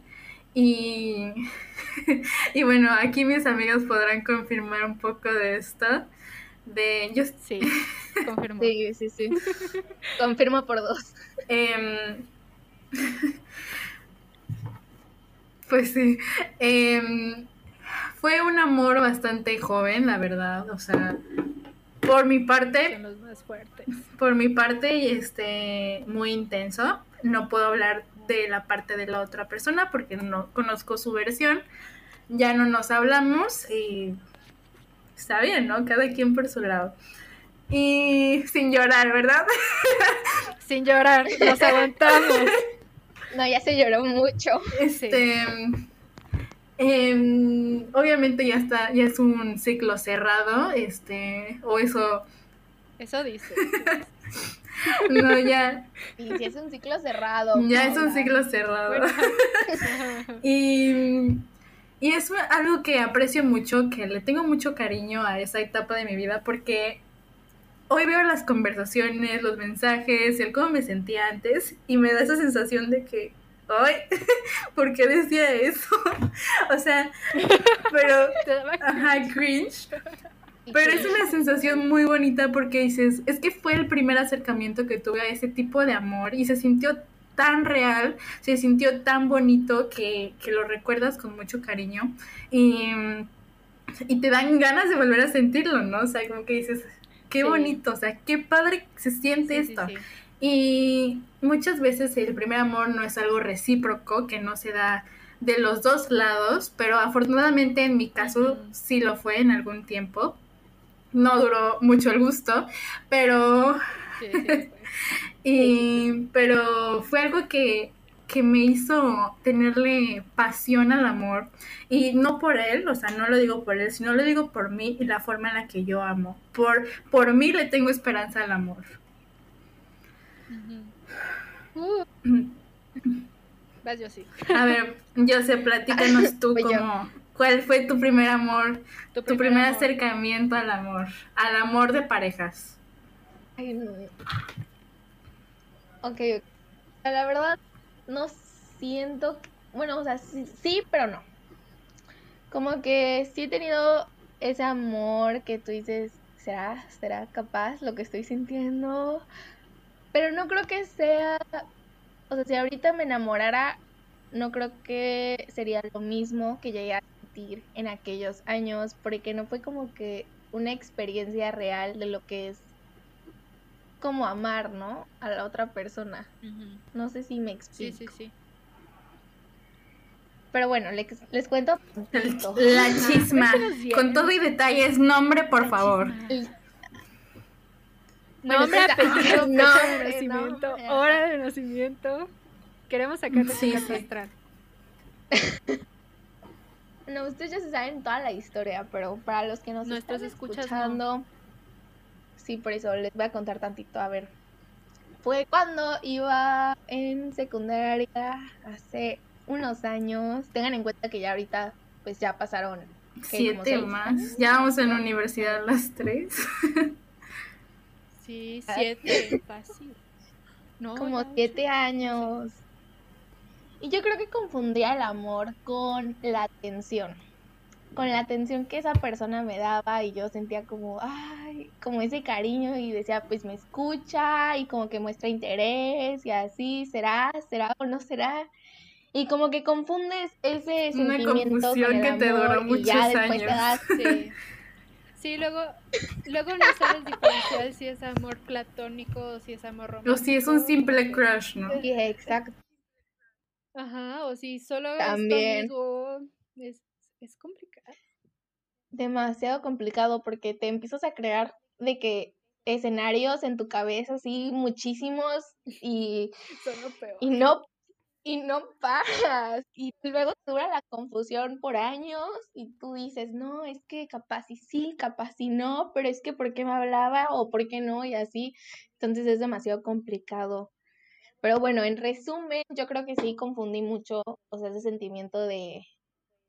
Y, y bueno, aquí mis amigos podrán confirmar un poco de esto. De yo Sí, confirmo. Sí, sí, sí. Confirmo por dos. Em, pues sí. em, fue un amor bastante joven, la verdad. O sea, por mi parte, Son los más fuertes. por mi parte, este, muy intenso. No puedo hablar de la parte de la otra persona porque no conozco su versión. Ya no nos hablamos y está bien, ¿no? Cada quien por su lado. Y sin llorar, ¿verdad? Sin llorar, nos aguantamos. No, ya se lloró mucho. Este, em, obviamente ya está, ya es un ciclo cerrado, este, o eso, Eso dice. no, ya, Y si es un ciclo cerrado. ya es un ciclo cerrado. Y, y es algo que aprecio mucho, que le tengo mucho cariño a esa etapa de mi vida, porque hoy veo las conversaciones, los mensajes, el cómo me sentía antes, y me da esa sensación de que, ay, ¿por qué decía eso? o sea, pero, ajá, cringe. Pero es una sensación muy bonita porque dices, es que fue el primer acercamiento que tuve a ese tipo de amor y se sintió tan real, se sintió tan bonito que, que lo recuerdas con mucho cariño y, y te dan ganas de volver a sentirlo, ¿no? O sea, como que dices, qué Sí. bonito, o sea, qué padre se siente sí, esto. sí. Y muchas veces el primer amor no es algo recíproco, que no se da de los dos lados, pero afortunadamente en mi caso sí lo fue en algún tiempo. No duró mucho el gusto, pero... y, pero fue algo que, que me hizo tenerle pasión al amor. Y no por él, o sea, no lo digo por él, sino lo digo por mí y la forma en la que yo amo. Por, por mí le tengo esperanza al amor. Vas, yo sí. A ver, José, platícanos tú como, ¿cuál fue tu primer amor, tu primer, acercamiento al amor, al amor de parejas? Ay, no. Ok, la verdad no siento, bueno, o sea, sí, pero no. Como que sí he tenido ese amor que tú dices, ¿será, será capaz lo que estoy sintiendo? Pero no creo que sea o sea, si ahorita me enamorara, no creo que sería lo mismo que llegué a sentir en aquellos años, porque no fue como que una experiencia real de lo que es como amar, ¿no? A la otra persona. No sé si me explico. Sí, sí, sí. Pero bueno, les, les cuento. La chisma. Con todo y detalles, nombre, por favor. Nombre, apellido, fecha de nacimiento, hora de nacimiento. Queremos sacar de sí, sí. No, ustedes ya se saben toda la historia, pero para los que nos están escuchando, sí, por eso les voy a contar tantito. A ver, fue cuando iba en secundaria hace unos años. Tengan en cuenta que ya ahorita, pues ya pasaron siete más. Ya vamos en la universidad las tres. Sí, siete, fácil. No, Como siete años. Y yo creo que confundía el amor con la atención. Con la atención que esa persona me daba y yo sentía como, ay, como ese cariño y decía, pues me escucha y como que muestra interés y así, ¿será? ¿Será o no será? Y como que confundes ese Una sentimiento confusión que te duró muchos años. Sí, luego, luego no sabes diferenciar si es amor platónico o si es amor romántico. O si es un simple crush, ¿no? Sí, exacto. Ajá, o si solo También. es Es, complicado. Demasiado complicado porque te empiezas a crear de que escenarios en tu cabeza así muchísimos y, y no y no paras. Y luego dura la confusión por años y tú dices, no, es que capaz y sí, capaz y no, pero es que ¿por qué me hablaba o por qué no? Y así. Entonces es demasiado complicado. Pero bueno, en resumen, yo creo que sí confundí mucho, o sea, ese sentimiento de,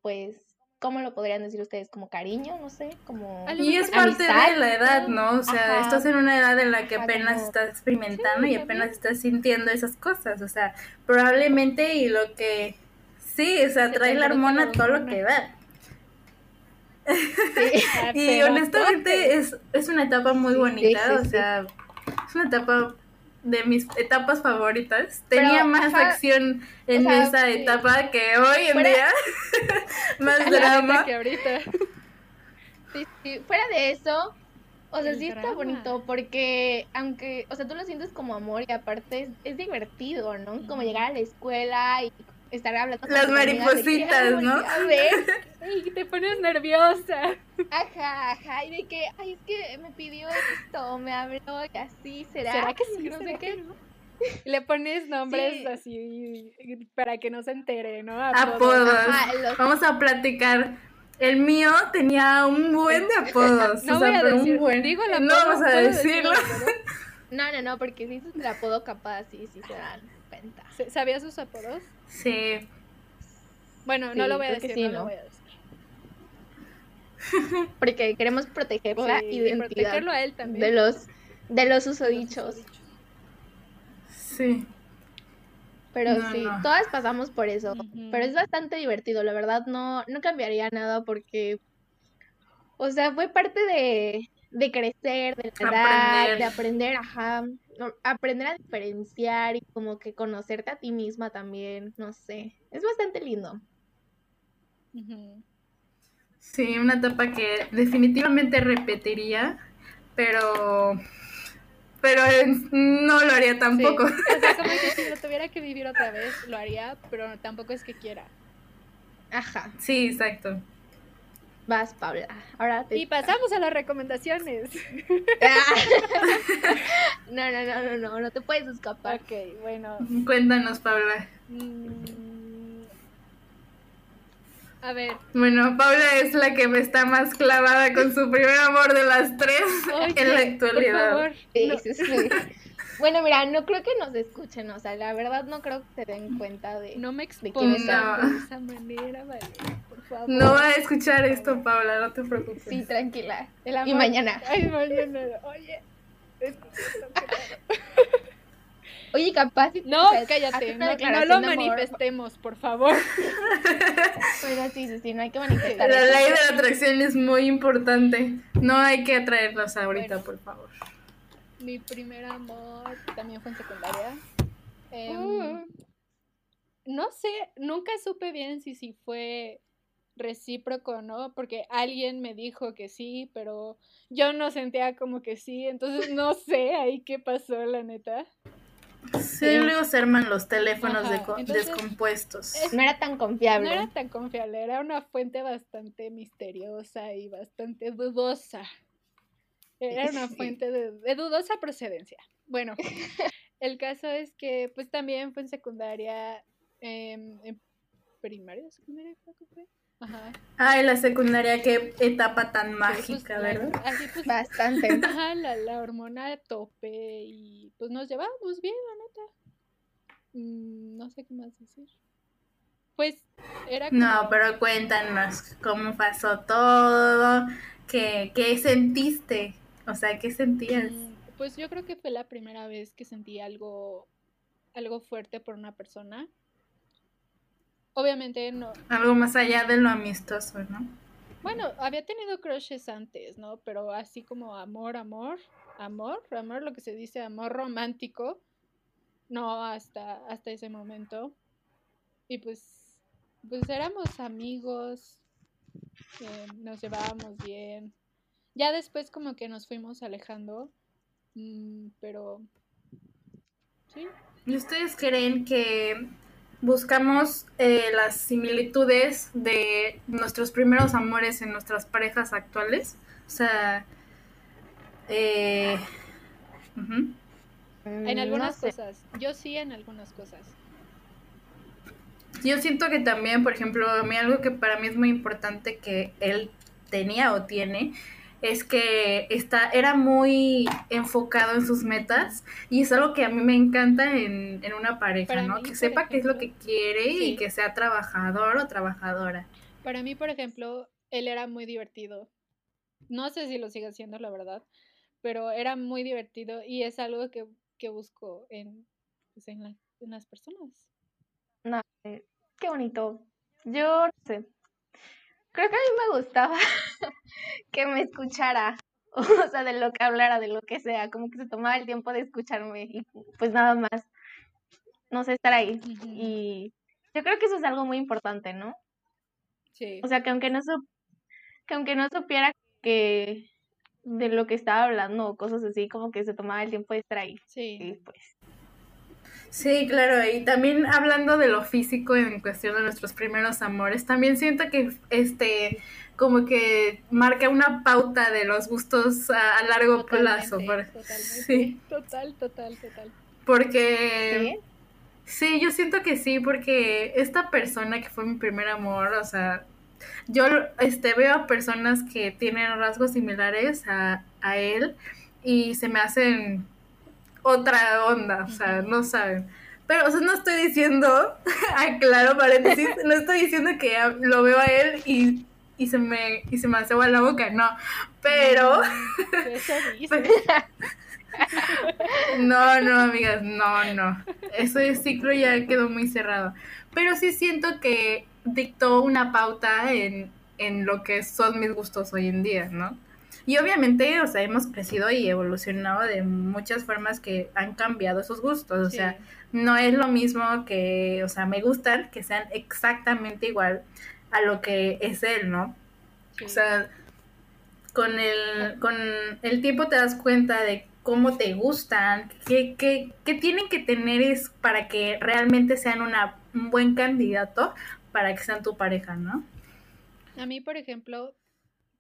pues, ¿cómo lo podrían decir ustedes? Como cariño, no sé, como... Y es parte de la edad, ¿no? O sea, estás en una edad en la que apenas estás experimentando y apenas estás sintiendo esas cosas, o sea, probablemente y lo que... Sí, o sea, trae la hormona todo lo que da. y honestamente es, es una etapa muy bonita, o sea, es una etapa de mis etapas favoritas. Tenía más acción en esa etapa que hoy en día. más drama. Que ahorita. Sí, Fuera de eso, o sea, sí está bonito porque aunque, o sea, tú lo sientes como amor y aparte es, divertido, ¿no? Como llegar a la escuela y estar hablando Las maripositas, ¿no? A ver, y te pones nerviosa. Ajá, ajá, y de que, ay, es que me pidió esto, me habló y así, ¿será? ¿Será que sí? No sé qué. Le pones nombres así para que no se entere, ¿no? Apodos. Vamos a platicar. El mío tenía un buen de apodos. no o sea, pero un buen. Digo no vamos a decirlo. No, no, no, porque si es el apodo capaz, sí, sí se dan cuenta. ¿Sabías sus apodos? Sí. Bueno, no lo voy a decir, no, lo voy a decir. Porque queremos proteger la identidad de los de los usodichos. Sí. Pero sí, todas pasamos por eso. Pero es bastante divertido, la verdad no, no cambiaría nada porque, o sea, fue parte de, de crecer, de la edad, de aprender, ajá, aprender a diferenciar y como que conocerte a ti misma también, no sé, es bastante lindo. Sí, una etapa que definitivamente repetiría, pero pero no lo haría tampoco. O sea, como que si lo tuviera que vivir otra vez, lo haría, pero tampoco es que quiera. Ajá. Sí, exacto. Vas, Paula. Ahora te Y pasamos a las recomendaciones. no, no, no, no, no, no te puedes escapar. ok, bueno. Cuéntanos, Paula. Mm, A ver, Bueno, Paula es la que me está más clavada con su primer amor de las tres oye, en la por actualidad. favor, Sí, no- sí, sí. Bueno, mira, no creo que nos escuchen, o sea, la verdad no creo que se den cuenta de... no me ¿De quién expongas está? de esa manera, vale, favor. No va a escuchar esto, Paula, no te preocupes. Sí, tranquila. El Y mañana. Ay, mañana. Oye. esto. Oye, capaz... si- No, cállate. No, no lo manifestemos, por favor. Pero sí, sí, sí, no hay que manifestar La ley de la atracción es muy importante. No hay que atraerlos ahorita, Bueno. por favor. Mi primer amor también fue en secundaria. Em, Mm. No sé, nunca supe bien si, si fue recíproco no, porque alguien me dijo que sí, pero yo no sentía como que sí, entonces no sé ahí qué pasó, la neta. Sí, luego se arman los teléfonos de entonces, descompuestos. es- No era tan confiable. No era tan confiable, era una fuente bastante misteriosa y bastante dudosa. Era una Sí. fuente de, de dudosa procedencia. Bueno, el caso es que pues también fue en secundaria, em, en primaria, secundaria creo que fue. Ajá. Ay, la secundaria, qué etapa tan Pues, mágica, ¿verdad? Así pues, Bastante. ajá, la, la hormona a tope y pues nos llevábamos bien, la neta. Mm, no sé qué más decir. Pues era No, como- pero cuéntanos cómo pasó todo, qué, qué sentiste, o sea, qué sentías. Mm, Pues yo creo que fue la primera vez que sentí algo, algo fuerte por una persona. Obviamente no, Algo más allá de lo amistoso, ¿no? bueno, había tenido crushes antes, ¿no? Pero así como amor, amor, amor, amor, lo que se dice amor romántico, no hasta, hasta ese momento. Y pues, pues éramos amigos, eh, nos llevábamos bien. Ya después como que nos fuimos alejando, mm, pero sí, ¿Y ustedes creen que buscamos eh, las similitudes de nuestros primeros amores en nuestras parejas actuales? O sea, eh, en algunas no sé. cosas. Yo sí en algunas cosas. yo siento que también, por ejemplo, a mí algo que para mí es muy importante que él tenía o tiene es que está, era muy enfocado en sus metas y es algo que a mí me encanta en, en una pareja, Para ¿no? mí, que sepa qué es lo que quiere sí. y que sea trabajador o trabajadora. Para mí, por ejemplo, él era muy divertido. No sé si lo sigue haciendo, la verdad, pero era muy divertido y es algo que, que busco en, pues, en, la- en las personas. No, eh, qué bonito. Yo no sé. Creo que a mí me gustaba que me escuchara. O sea, de lo que hablara, de lo que sea. Como que se tomaba el tiempo de escucharme. Y pues nada más. No sé, estar ahí. Y yo creo que eso es algo muy importante, ¿no? Sí. O sea, que aunque no, sup- que aunque no supiera que de lo que estaba hablando o cosas así, como que se tomaba el tiempo de estar ahí. Sí. Y pues, Sí, claro, y también hablando de lo físico en cuestión de nuestros primeros amores, también siento que este como que marca una pauta de los gustos a, a largo plazo. Por-. Sí, Total, total, total. porque ¿sí? sí, yo siento que sí, porque esta persona que fue mi primer amor, o sea, yo este veo a personas que tienen rasgos similares a, a él y se me hacen otra onda, o sea, no saben. Pero, o sea, no estoy diciendo, aclaro paréntesis, no estoy diciendo que lo veo a él y, y se me y se me hace agua la boca, no. Pero, Eso no, no, amigas, no, no. Ese ciclo ya quedó muy cerrado. Pero sí siento que dictó una pauta en, en lo que son mis gustos hoy en día, ¿no? Y obviamente, o sea, hemos crecido y evolucionado de muchas formas que han cambiado esos gustos. O Sí. sea, no es lo mismo que, o sea, me gustan que sean exactamente igual a lo que es él, ¿no? sí. O sea, con el, con el tiempo te das cuenta de cómo te gustan, qué, qué, qué tienen que tener es para que realmente sean una, un buen candidato para que sean tu pareja, ¿no? A mí, por ejemplo,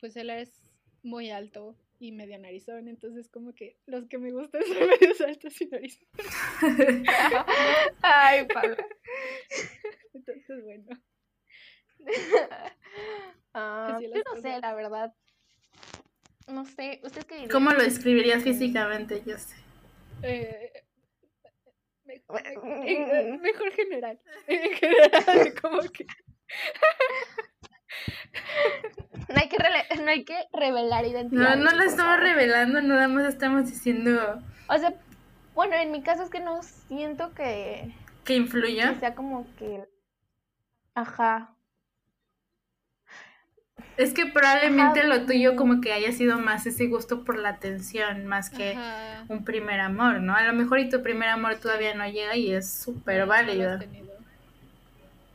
pues él es muy alto y medio narizón, entonces como que los que me gustan son medios altos y narizón. Ay, Pablo. Entonces, bueno. Ah, Así yo no sé, la verdad. No sé, ¿usted qué diría? ¿Cómo lo describirías físicamente? Yo sé. Eh, mejor, mejor general. En general, como que. No hay que, no hay que revelar identidad. No, no lo estamos revelando, nada más estamos diciendo O sea, bueno, en mi caso es que no siento que, que que influyó. sea como que... Ajá. Es que probablemente Ajá. lo tuyo como que haya sido más ese gusto por la atención, más que Ajá. un primer amor, ¿no? A lo mejor y tu primer amor todavía no llega y es súper no lo has válido. tenido.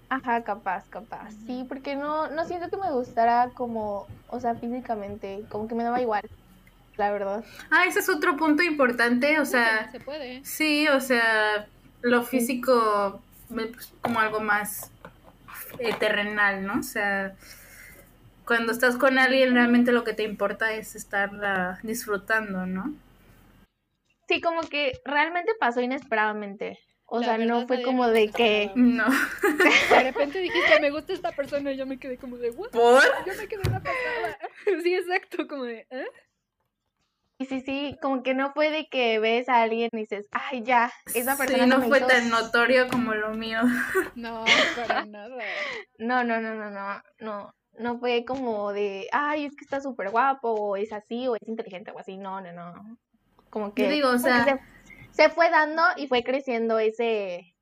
Ajá, capaz, capaz. Sí, porque no, no siento que me gustara como, o sea, físicamente, como que me daba igual, la verdad. Ah, ese es otro punto importante, o Sí, sea, se puede. sí, o sea, lo físico me- pues, como algo más eh, terrenal, ¿no? O sea, cuando estás con alguien realmente lo que te importa es estarla disfrutando, ¿no? Sí, como que realmente pasó inesperadamente. O La sea, no fue como de que... No. De repente dijiste, me gusta esta persona y yo me quedé como de, ¿what? ¿Por? Yo me quedé una patada. Sí, exacto, como de, ¿eh? Sí, sí, sí, como que no fue de que ves a alguien y dices, ay, ya, esa persona Sí, no fue hizo tan notorio como lo mío. No, para nada. No, no, no, no, no, no, no fue como de, ay, es que está súper guapo, o es así, o es inteligente, o así, no, no, no. Como que, digo, o sea- se, se fue dando y fue creciendo ese,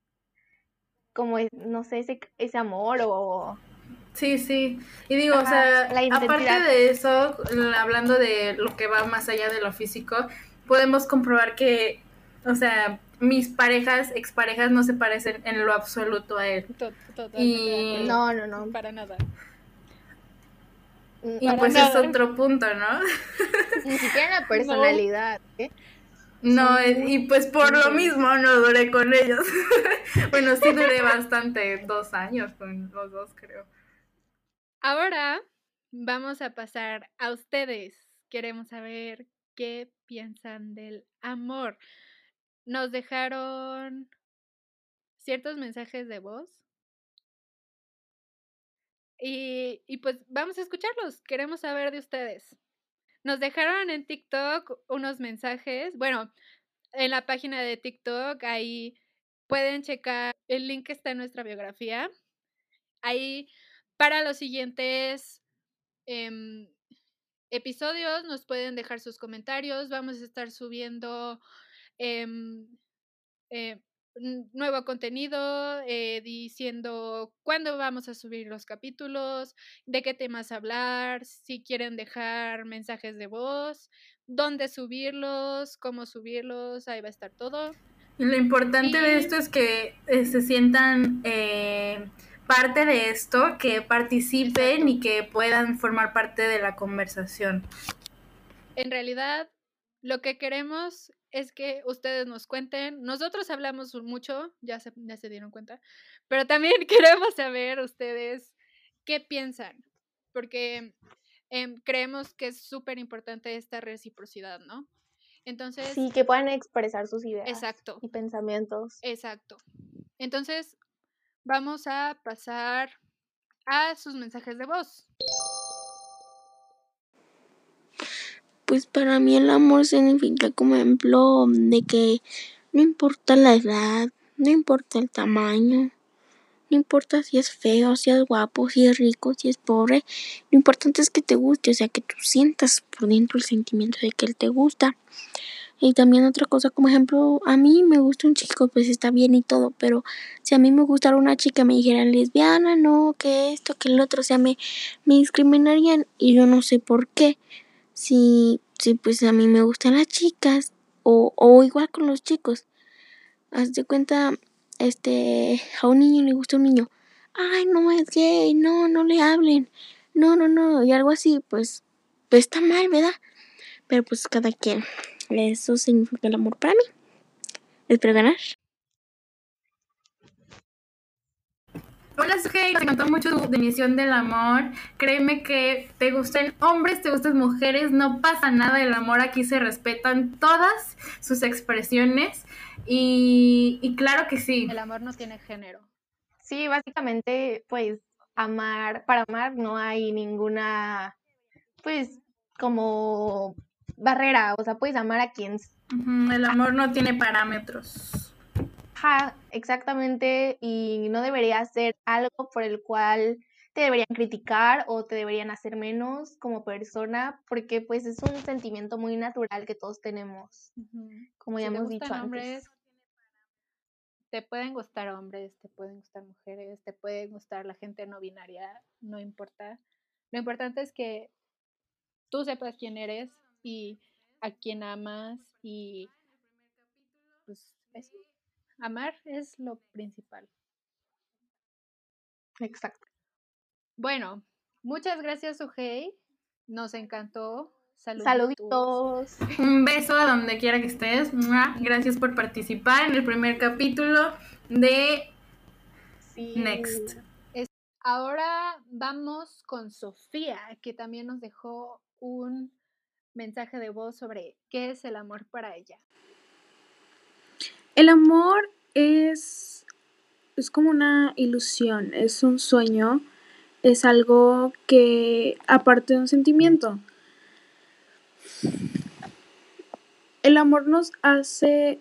como, no sé, ese, ese amor o... Sí, sí. Y digo, o sea, la aparte de eso, hablando de lo que va más allá de lo físico, podemos comprobar que, o sea, mis parejas, exparejas, no se parecen en lo absoluto a él. Y-. No, no, no. Para nada. Y Para pues nada. es otro punto, ¿no? Ni siquiera la personalidad, eh, muy y pues por lo mismo no duré con ellos. bueno, sí duré bastante, dos años con los dos, creo. Ahora vamos a pasar a ustedes. Queremos saber qué piensan del amor. Nos dejaron ciertos mensajes de voz. Y, y pues vamos a escucharlos. Queremos saber de ustedes. Nos dejaron en TikTok unos mensajes. Bueno, en la página de TikTok, ahí pueden checar. El link está en nuestra biografía. Ahí para los siguientes em, episodios nos pueden dejar sus comentarios. Vamos a estar subiendo em, eh, nuevo contenido, eh, diciendo cuándo vamos a subir los capítulos, de qué temas hablar, si quieren dejar mensajes de voz, dónde subirlos, cómo subirlos, ahí va a estar todo. Lo importante de esto es que eh, se sientan eh, parte de esto, que participen y que puedan formar parte de la conversación. En realidad, lo que queremos es que ustedes nos cuenten. Nosotros hablamos mucho, ya se, ya se dieron cuenta, pero también queremos saber ustedes qué piensan, porque em, creemos que es súper importante esta reciprocidad, ¿no? Entonces, Sí, que puedan expresar sus ideas exacto, y pensamientos. exacto. Entonces, vamos a pasar a sus mensajes de voz. Pues para mí el amor significa como ejemplo de que no importa la edad, no importa el tamaño, no importa si es feo, si es guapo, si es rico, si es pobre, lo importante es que te guste, o sea, que tú sientas por dentro el sentimiento de que él te gusta. Y también otra cosa, como ejemplo, a mí me gusta un chico, pues está bien y todo, pero si a mí me gustara una chica me dijeran lesbiana, no, que esto, que el otro, o sea, me, me discriminarían y yo no sé por qué si, si pues a mí me gustan las chicas o, o igual con los chicos. Haz de cuenta, este, a un niño le gusta un niño. Ay, no es gay, no, no le hablen. No, no, no, y algo así, pues, pues está mal, ¿verdad? Pero pues cada quien. Eso significa el amor para mí. Espero ganar. Hola, Sugey, nos encantó mucho tu definición del amor. Créeme que te gusten hombres, te gustan mujeres, no pasa nada. El amor aquí se respetan todas sus expresiones. Y, y claro que sí. El amor no tiene género. Sí, básicamente, pues, amar, para amar no hay ninguna, pues, como barrera, o sea, puedes amar a quien... El amor no tiene parámetros. Ajá, exactamente, y no debería ser algo por el cual te deberían criticar o te deberían hacer menos como persona, porque pues es un sentimiento muy natural que todos tenemos, como Si ya hemos dicho antes. te pueden gustar hombres, te pueden gustar mujeres, te puede gustar la gente no binaria, no importa. Lo importante es que tú sepas quién eres y a quién amas y pues eso. Amar es lo principal. Exacto. Bueno, muchas gracias, Ujei. Nos encantó. Saluditos. Saluditos. Un beso a donde quiera que estés. Gracias por participar en el primer capítulo de Sí. Next. Ahora vamos con Sofía, que también nos dejó un mensaje de voz sobre qué es el amor para ella. El amor es, es como una ilusión, es un sueño, es algo que aparte de un sentimiento. El amor nos hace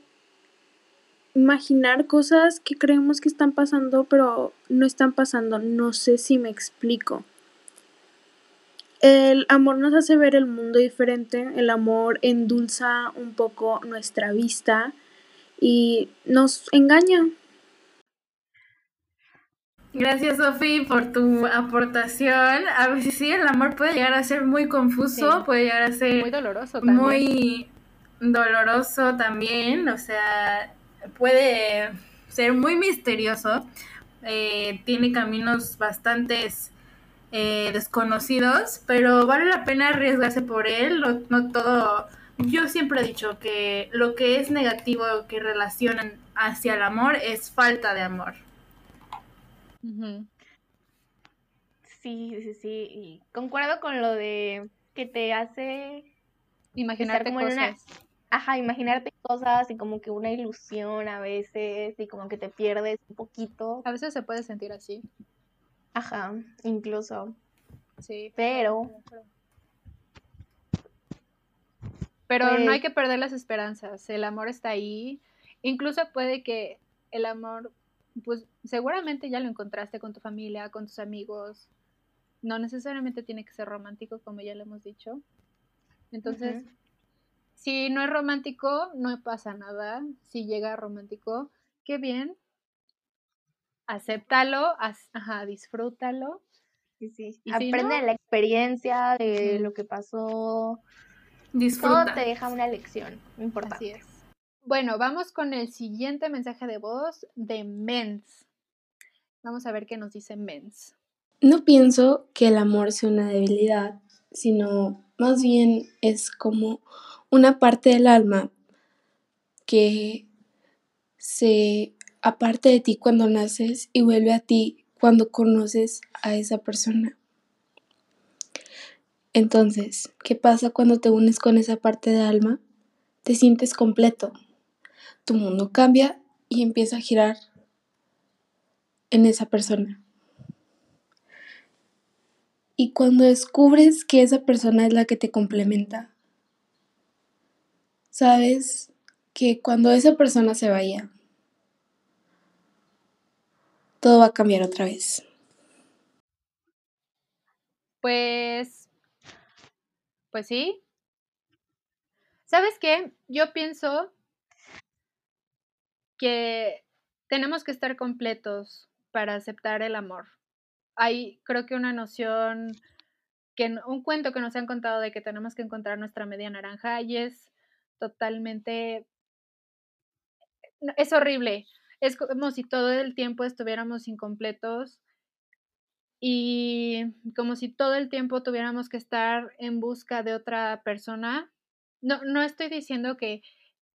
imaginar cosas que creemos que están pasando, pero no están pasando. No sé si me explico. El amor nos hace ver el mundo diferente, el amor endulza un poco nuestra vista y nos engaña. Gracias, Sofi, por tu aportación. A veces sí, el amor puede llegar a ser muy confuso, Sí. puede llegar a ser Muy doloroso también. muy doloroso también, o sea, puede ser muy misterioso, eh, tiene caminos bastante desconocidos, pero vale la pena arriesgarse por él, no, no todo, yo siempre he dicho que lo que es negativo que relacionan hacia el amor es falta de amor. Sí, sí, sí. Y concuerdo con lo de que te hace Imaginarte como en una- cosas. Ajá, imaginarte cosas y como que una ilusión a veces y como que te pierdes un poquito. A veces se puede sentir así. Ajá, incluso. Sí. Pero, Pero no Pues- hay que perder las esperanzas. El amor está ahí. Incluso puede que el amor, pues seguramente ya lo encontraste con tu familia, con tus amigos. No necesariamente tiene que ser romántico, como ya lo hemos dicho. Entonces, si no es romántico, no pasa nada. Si llega romántico, qué bien. Acéptalo, ajá, disfrútalo. sí, sí. Si Aprende no- de la experiencia, de lo que pasó. Todo Disfruta. te deja una lección importante. Así es. Bueno, vamos con el siguiente mensaje de voz de Mens. Vamos a ver qué nos dice Mens. No pienso que el amor sea una debilidad, sino más bien es como una parte del alma que se aparte de ti cuando naces y vuelve a ti cuando conoces a esa persona. Entonces, ¿qué pasa cuando te unes con esa parte de alma? Te sientes completo. Tu mundo cambia y empieza a girar en esa persona. Y cuando descubres que esa persona es la que te complementa, sabes que cuando esa persona se vaya, todo va a cambiar otra vez. Pues, pues sí. ¿Sabes qué? Yo pienso que tenemos que estar completos para aceptar el amor. Hay, creo que una noción, que un cuento que nos han contado de que tenemos que encontrar nuestra media naranja y es totalmente, es horrible. Es como si todo el tiempo estuviéramos incompletos y como si todo el tiempo tuviéramos que estar en busca de otra persona. no, no estoy diciendo que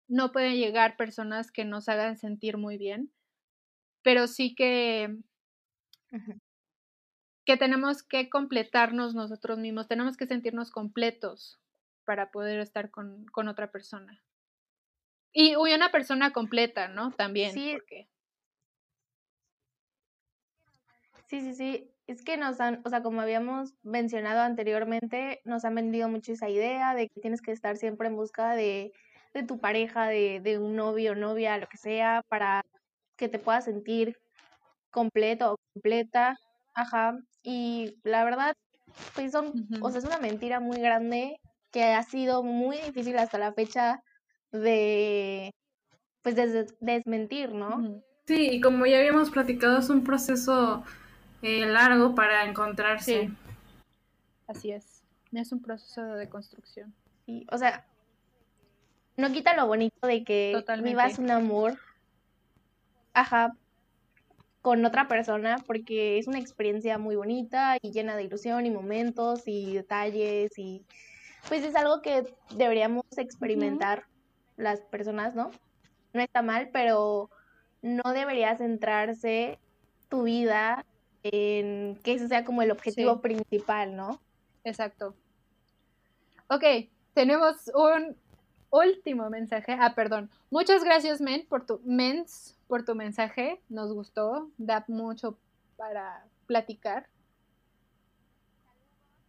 no pueden llegar personas que nos hagan sentir muy bien, pero sí que, que tenemos que completarnos nosotros mismos, tenemos que sentirnos completos para poder estar con, con otra persona. Y una persona completa, ¿no? También. Sí. Sí, sí, sí. Es que nos han, o sea, como habíamos mencionado anteriormente, nos han vendido mucho esa idea de que tienes que estar siempre en busca de, de tu pareja, de, de un novio o novia, lo que sea, para que te puedas sentir completo o completa. Ajá. Y la verdad, pues son, o sea, es una mentira muy grande que ha sido muy difícil hasta la fecha de, pues, desmentir, ¿no? Sí, y como ya habíamos platicado, es un proceso eh, largo para encontrarse. Así es, es un proceso de construcción. Sí, o sea, no quita lo bonito de que vivas un amor, ajá, con otra persona, porque es una experiencia muy bonita y llena de ilusión y momentos y detalles y pues es algo que deberíamos experimentar las personas, ¿no? No está mal, pero no debería centrarse tu vida en que ese sea como el objetivo principal, ¿no? Exacto. Ok, tenemos un último mensaje. Ah, perdón. Muchas gracias, Men, por tu Mens, por tu mensaje. Nos gustó. Da mucho para platicar.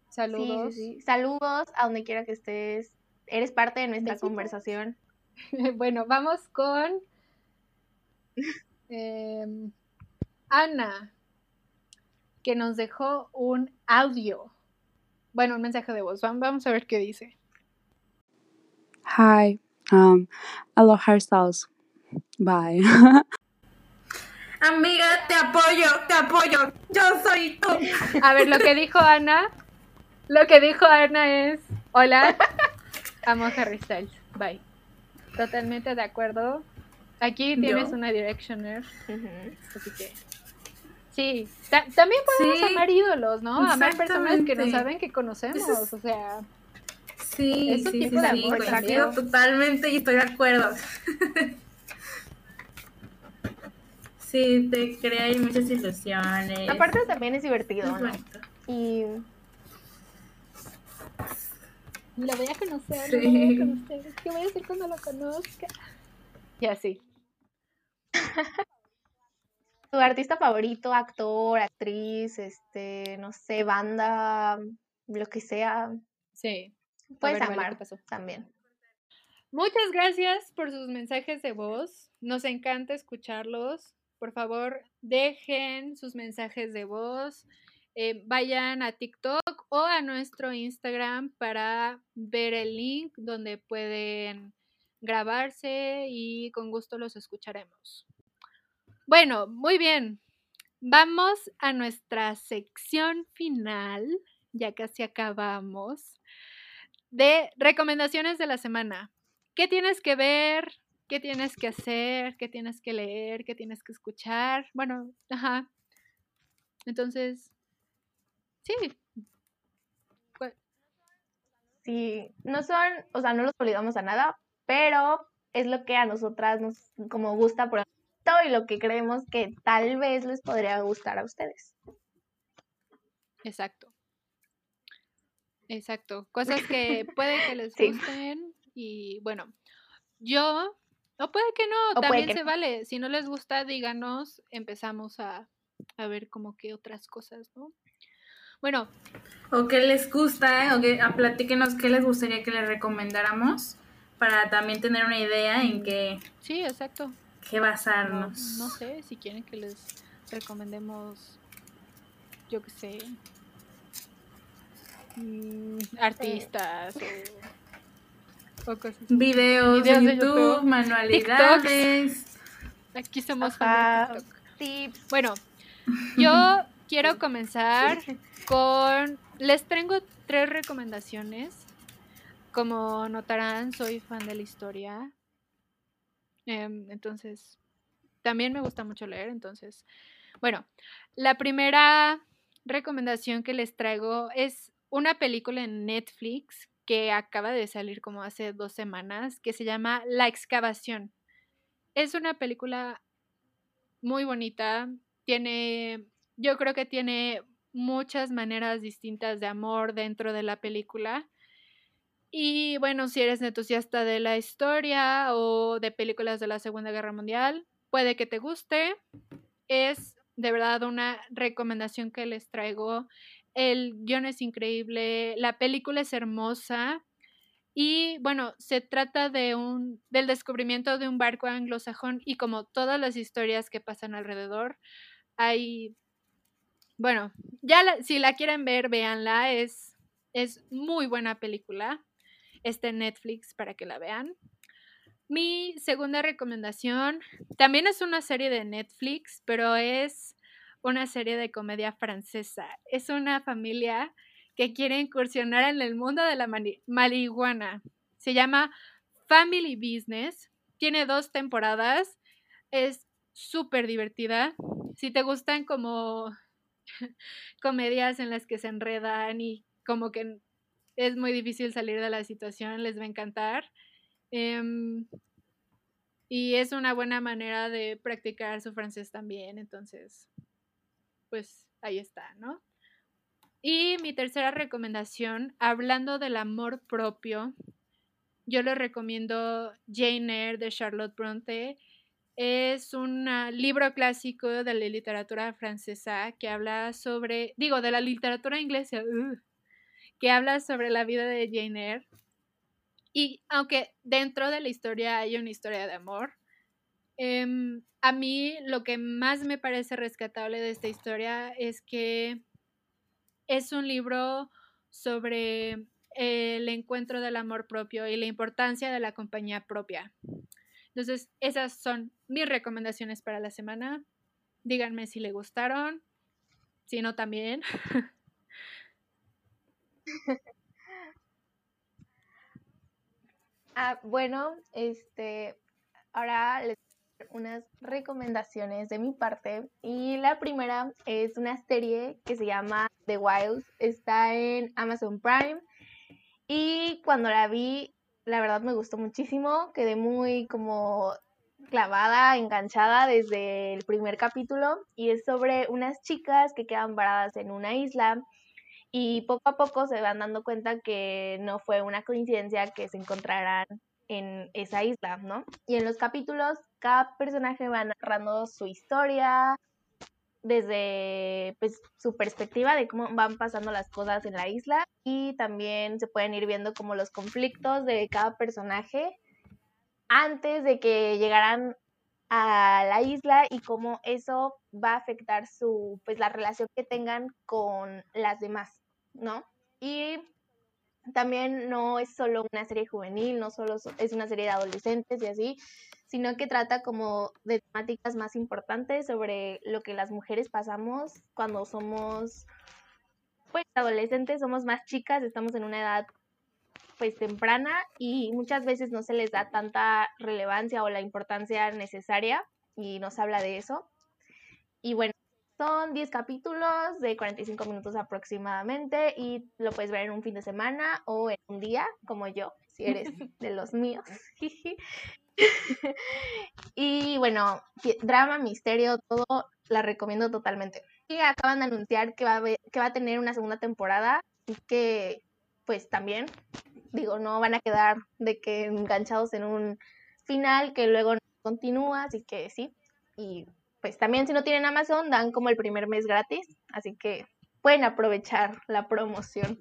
Saludos. Saludos a donde quiera que estés. Eres parte de nuestra conversación. bueno, vamos con em, Ana, que nos dejó un audio. Bueno, un mensaje de voz. Vamos a ver qué dice. Hi, um, I love hairstyles. Bye. Amiga, te apoyo, te apoyo. Yo soy tú. A ver, lo que dijo Ana lo que dijo Ana es, hola, amo Harry Styles, bye. Totalmente de acuerdo. Aquí tienes una Directioner, así que... Sí, también podemos amar ídolos, ¿no? Amar personas que no saben que conocemos, o sea... Sí, sí, sí, sí, totalmente y estoy de acuerdo. sí, te crea muchas ilusiones. Aparte también es divertido, ¿no? Y lo voy a conocer, lo voy a conocer. ¿Qué voy a hacer cuando lo conozca? Y así. ¿Tu artista favorito, actor, actriz, este, no sé, banda, lo que sea? Sí. Puedes amar también. Muchas gracias por sus mensajes de voz. Nos encanta escucharlos. Por favor, dejen sus mensajes de voz. Eh, vayan a TikTok o a nuestro Instagram para ver el link donde pueden grabarse y con gusto los escucharemos. Bueno, muy bien. Vamos a nuestra sección final, ya casi acabamos, de recomendaciones de la semana. ¿Qué tienes que ver? ¿Qué tienes que hacer? ¿Qué tienes que leer? ¿Qué tienes que escuchar? Bueno, ajá. Entonces, Sí. Sí, no son, o sea, no los obligamos a nada, pero es lo que a nosotras nos como gusta por y lo que creemos que tal vez les podría gustar a ustedes. Exacto. Exacto. Cosas que puede que les gusten y bueno, yo, o puede que no, también se vale. Si no les gusta, díganos, empezamos a, a ver como que otras cosas, ¿no? Bueno. O qué les gusta, o que a, ah, platíquenos qué les gustaría que les recomendáramos para también tener una idea en qué. Sí, exacto. Qué basarnos. No, sé, si quieren que les recomendemos, yo qué sé, mm, artistas o, cosas Videos, de YouTube, manualidades. Aquí somos fan Tips. Bueno, yo quiero comenzar con... Les tengo tres recomendaciones. Como notarán, soy fan de la historia. Em, entonces, también me gusta mucho leer. Entonces, bueno, la primera recomendación que les traigo es una película en Netflix que acaba de salir como hace dos semanas, que se llama La excavación. Es una película muy bonita, tiene, yo creo que tiene muchas maneras distintas de amor dentro de la película. Y bueno, si eres entusiasta de la historia o de películas de la Segunda Guerra Mundial, puede que te guste. Es de verdad una recomendación que les traigo. El guion es increíble, la película es hermosa y bueno, se trata de un del descubrimiento de un barco anglosajón y como todas las historias que pasan alrededor, hay bueno, ya si la quieren ver, véanla, es es muy buena película. Está en Netflix para que la vean. Mi segunda recomendación también es una serie de Netflix, pero es una serie de comedia francesa. Es una familia que quiere incursionar en el mundo de la marihuana. Se llama Family Business. Tiene dos temporadas. Es súper divertida. Si te gustan como comedias en las que se enredan y como que es muy difícil salir de la situación, les va a encantar. Em, y es una buena manera de practicar su francés también, entonces, pues ahí está, ¿no? Y mi tercera recomendación, hablando del amor propio, yo les recomiendo Jane Eyre de Charlotte Bronte. Es un libro clásico de la literatura francesa que habla sobre, digo, de la literatura inglesa, que habla sobre la vida de Jane Eyre. Y aunque dentro de la historia hay una historia de amor, em, a mí lo que más me parece rescatable de esta historia es que es un libro sobre el encuentro del amor propio y la importancia de la compañía propia. Entonces, esas son mis recomendaciones para la semana. Díganme si le gustaron, si no también. ah, bueno, este, ahora les unas recomendaciones de mi parte. Y la primera es una serie que se llama The Wilds, está en Amazon Prime. Y cuando la vi la verdad me gustó muchísimo, quedé muy como clavada, enganchada desde el primer capítulo. Y es sobre unas chicas que quedan varadas en una isla y poco a poco se van dando cuenta que no fue una coincidencia que se encontraran en esa isla, ¿no? Y en los capítulos cada personaje va narrando su historia desde pues, su perspectiva de cómo van pasando las cosas en la isla y también se pueden ir viendo como los conflictos de cada personaje antes de que llegaran a la isla y cómo eso va a afectar su pues la relación que tengan con las demás. ¿No? Y también no es solo una serie juvenil, no solo es una serie de adolescentes y así, sino que trata como de temáticas más importantes sobre lo que las mujeres pasamos cuando somos pues adolescentes, somos más chicas, estamos en una edad pues temprana y muchas veces no se les da tanta relevancia o la importancia necesaria y nos habla de eso. Y bueno, son 10 capítulos de 45 minutos aproximadamente y lo puedes ver en un fin de semana o en un día, como yo, si eres de los míos. y bueno, drama, misterio, todo la recomiendo totalmente. Y acaban de anunciar que va a, que va a tener una segunda temporada y que pues también, digo, no van a quedar de que enganchados en un final que luego no continúa, así que sí. Y pues también si no tienen Amazon dan como el primer mes gratis, así que pueden aprovechar la promoción.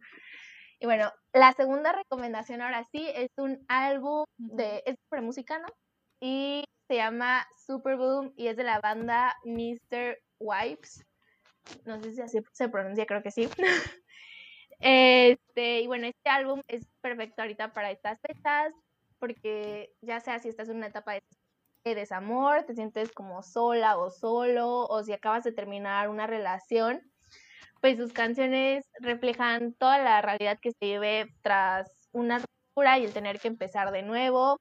Y bueno, la segunda recomendación ahora sí es un álbum de, es sobre música, ¿no? Y se llama Super Boom y es de la banda Mr. Wipes. No sé si así se pronuncia, creo que sí. este, y bueno, este álbum es perfecto ahorita para estas fechas, porque ya sea si estás en una etapa de desamor, te sientes como sola o solo, o si acabas de terminar una relación, pues sus canciones reflejan toda la realidad que se vive tras una ruptura y el tener que empezar de nuevo.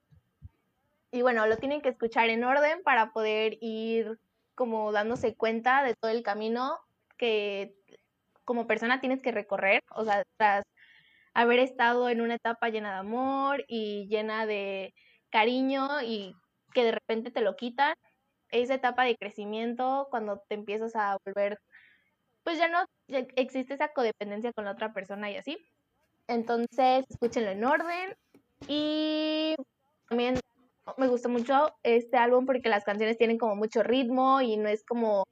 Y bueno, lo tienen que escuchar en orden para poder ir como dándose cuenta de todo el camino que como persona tienes que recorrer, o sea, tras haber estado en una etapa llena de amor y llena de cariño y que de repente te lo quitan. Esa etapa de crecimiento cuando te empiezas a volver, pues ya no existe esa codependencia con la otra persona y así. Entonces, escúchenlo en orden. Y también me gustó mucho este álbum porque las canciones tienen como mucho ritmo y no es como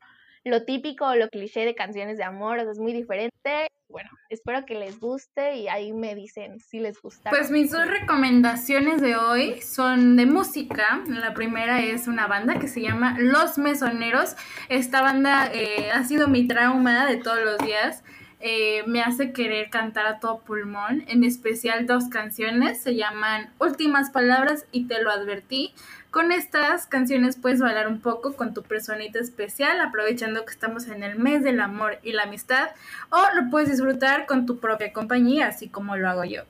lo típico o lo cliché de canciones de amor, es muy diferente. Bueno, espero que les guste y ahí me dicen si les gusta. Pues mis dos recomendaciones de hoy son de música. La primera es una banda que se llama Los Mesoneros. Esta banda eh, ha sido mi trauma de todos los días. Eh, me hace querer cantar a todo pulmón, en especial dos canciones, se llaman Últimas Palabras y Te lo advertí. Con estas canciones puedes bailar un poco con tu personita especial, aprovechando que estamos en el mes del amor y la amistad, o lo puedes disfrutar con tu propia compañía, así como lo hago yo.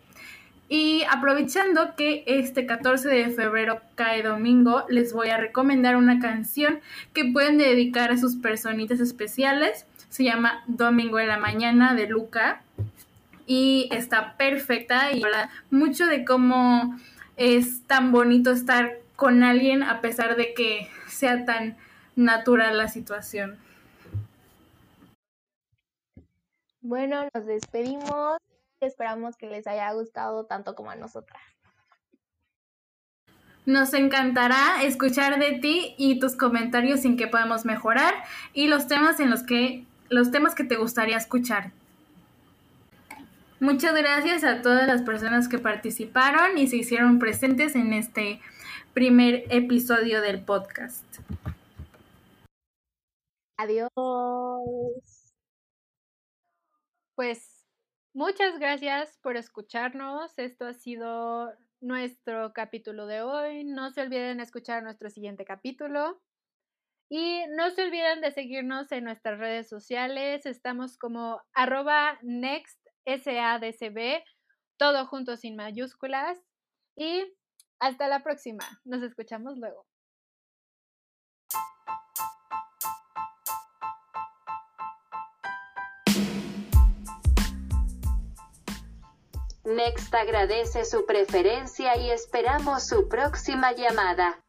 Y aprovechando que este 14 de febrero cae domingo, les voy a recomendar una canción que pueden dedicar a sus personitas especiales se llama Domingo en la Mañana de Luca y está perfecta y habla mucho de cómo es tan bonito estar con alguien a pesar de que sea tan natural la situación. Bueno, nos despedimos. Esperamos que les haya gustado tanto como a nosotras. Nos encantará escuchar de ti y tus comentarios en qué podemos mejorar y los temas en los que los temas que te gustaría escuchar. Muchas gracias a todas las personas que participaron y se hicieron presentes en este primer episodio del podcast. Adiós. Pues muchas gracias por escucharnos. Esto ha sido nuestro capítulo de hoy. No se olviden escuchar nuestro siguiente capítulo. Y no se olviden de seguirnos en nuestras redes sociales. Estamos como arroba nextsadcb, todo junto sin mayúsculas. Y hasta la próxima. Nos escuchamos luego. Next agradece su preferencia y esperamos su próxima llamada.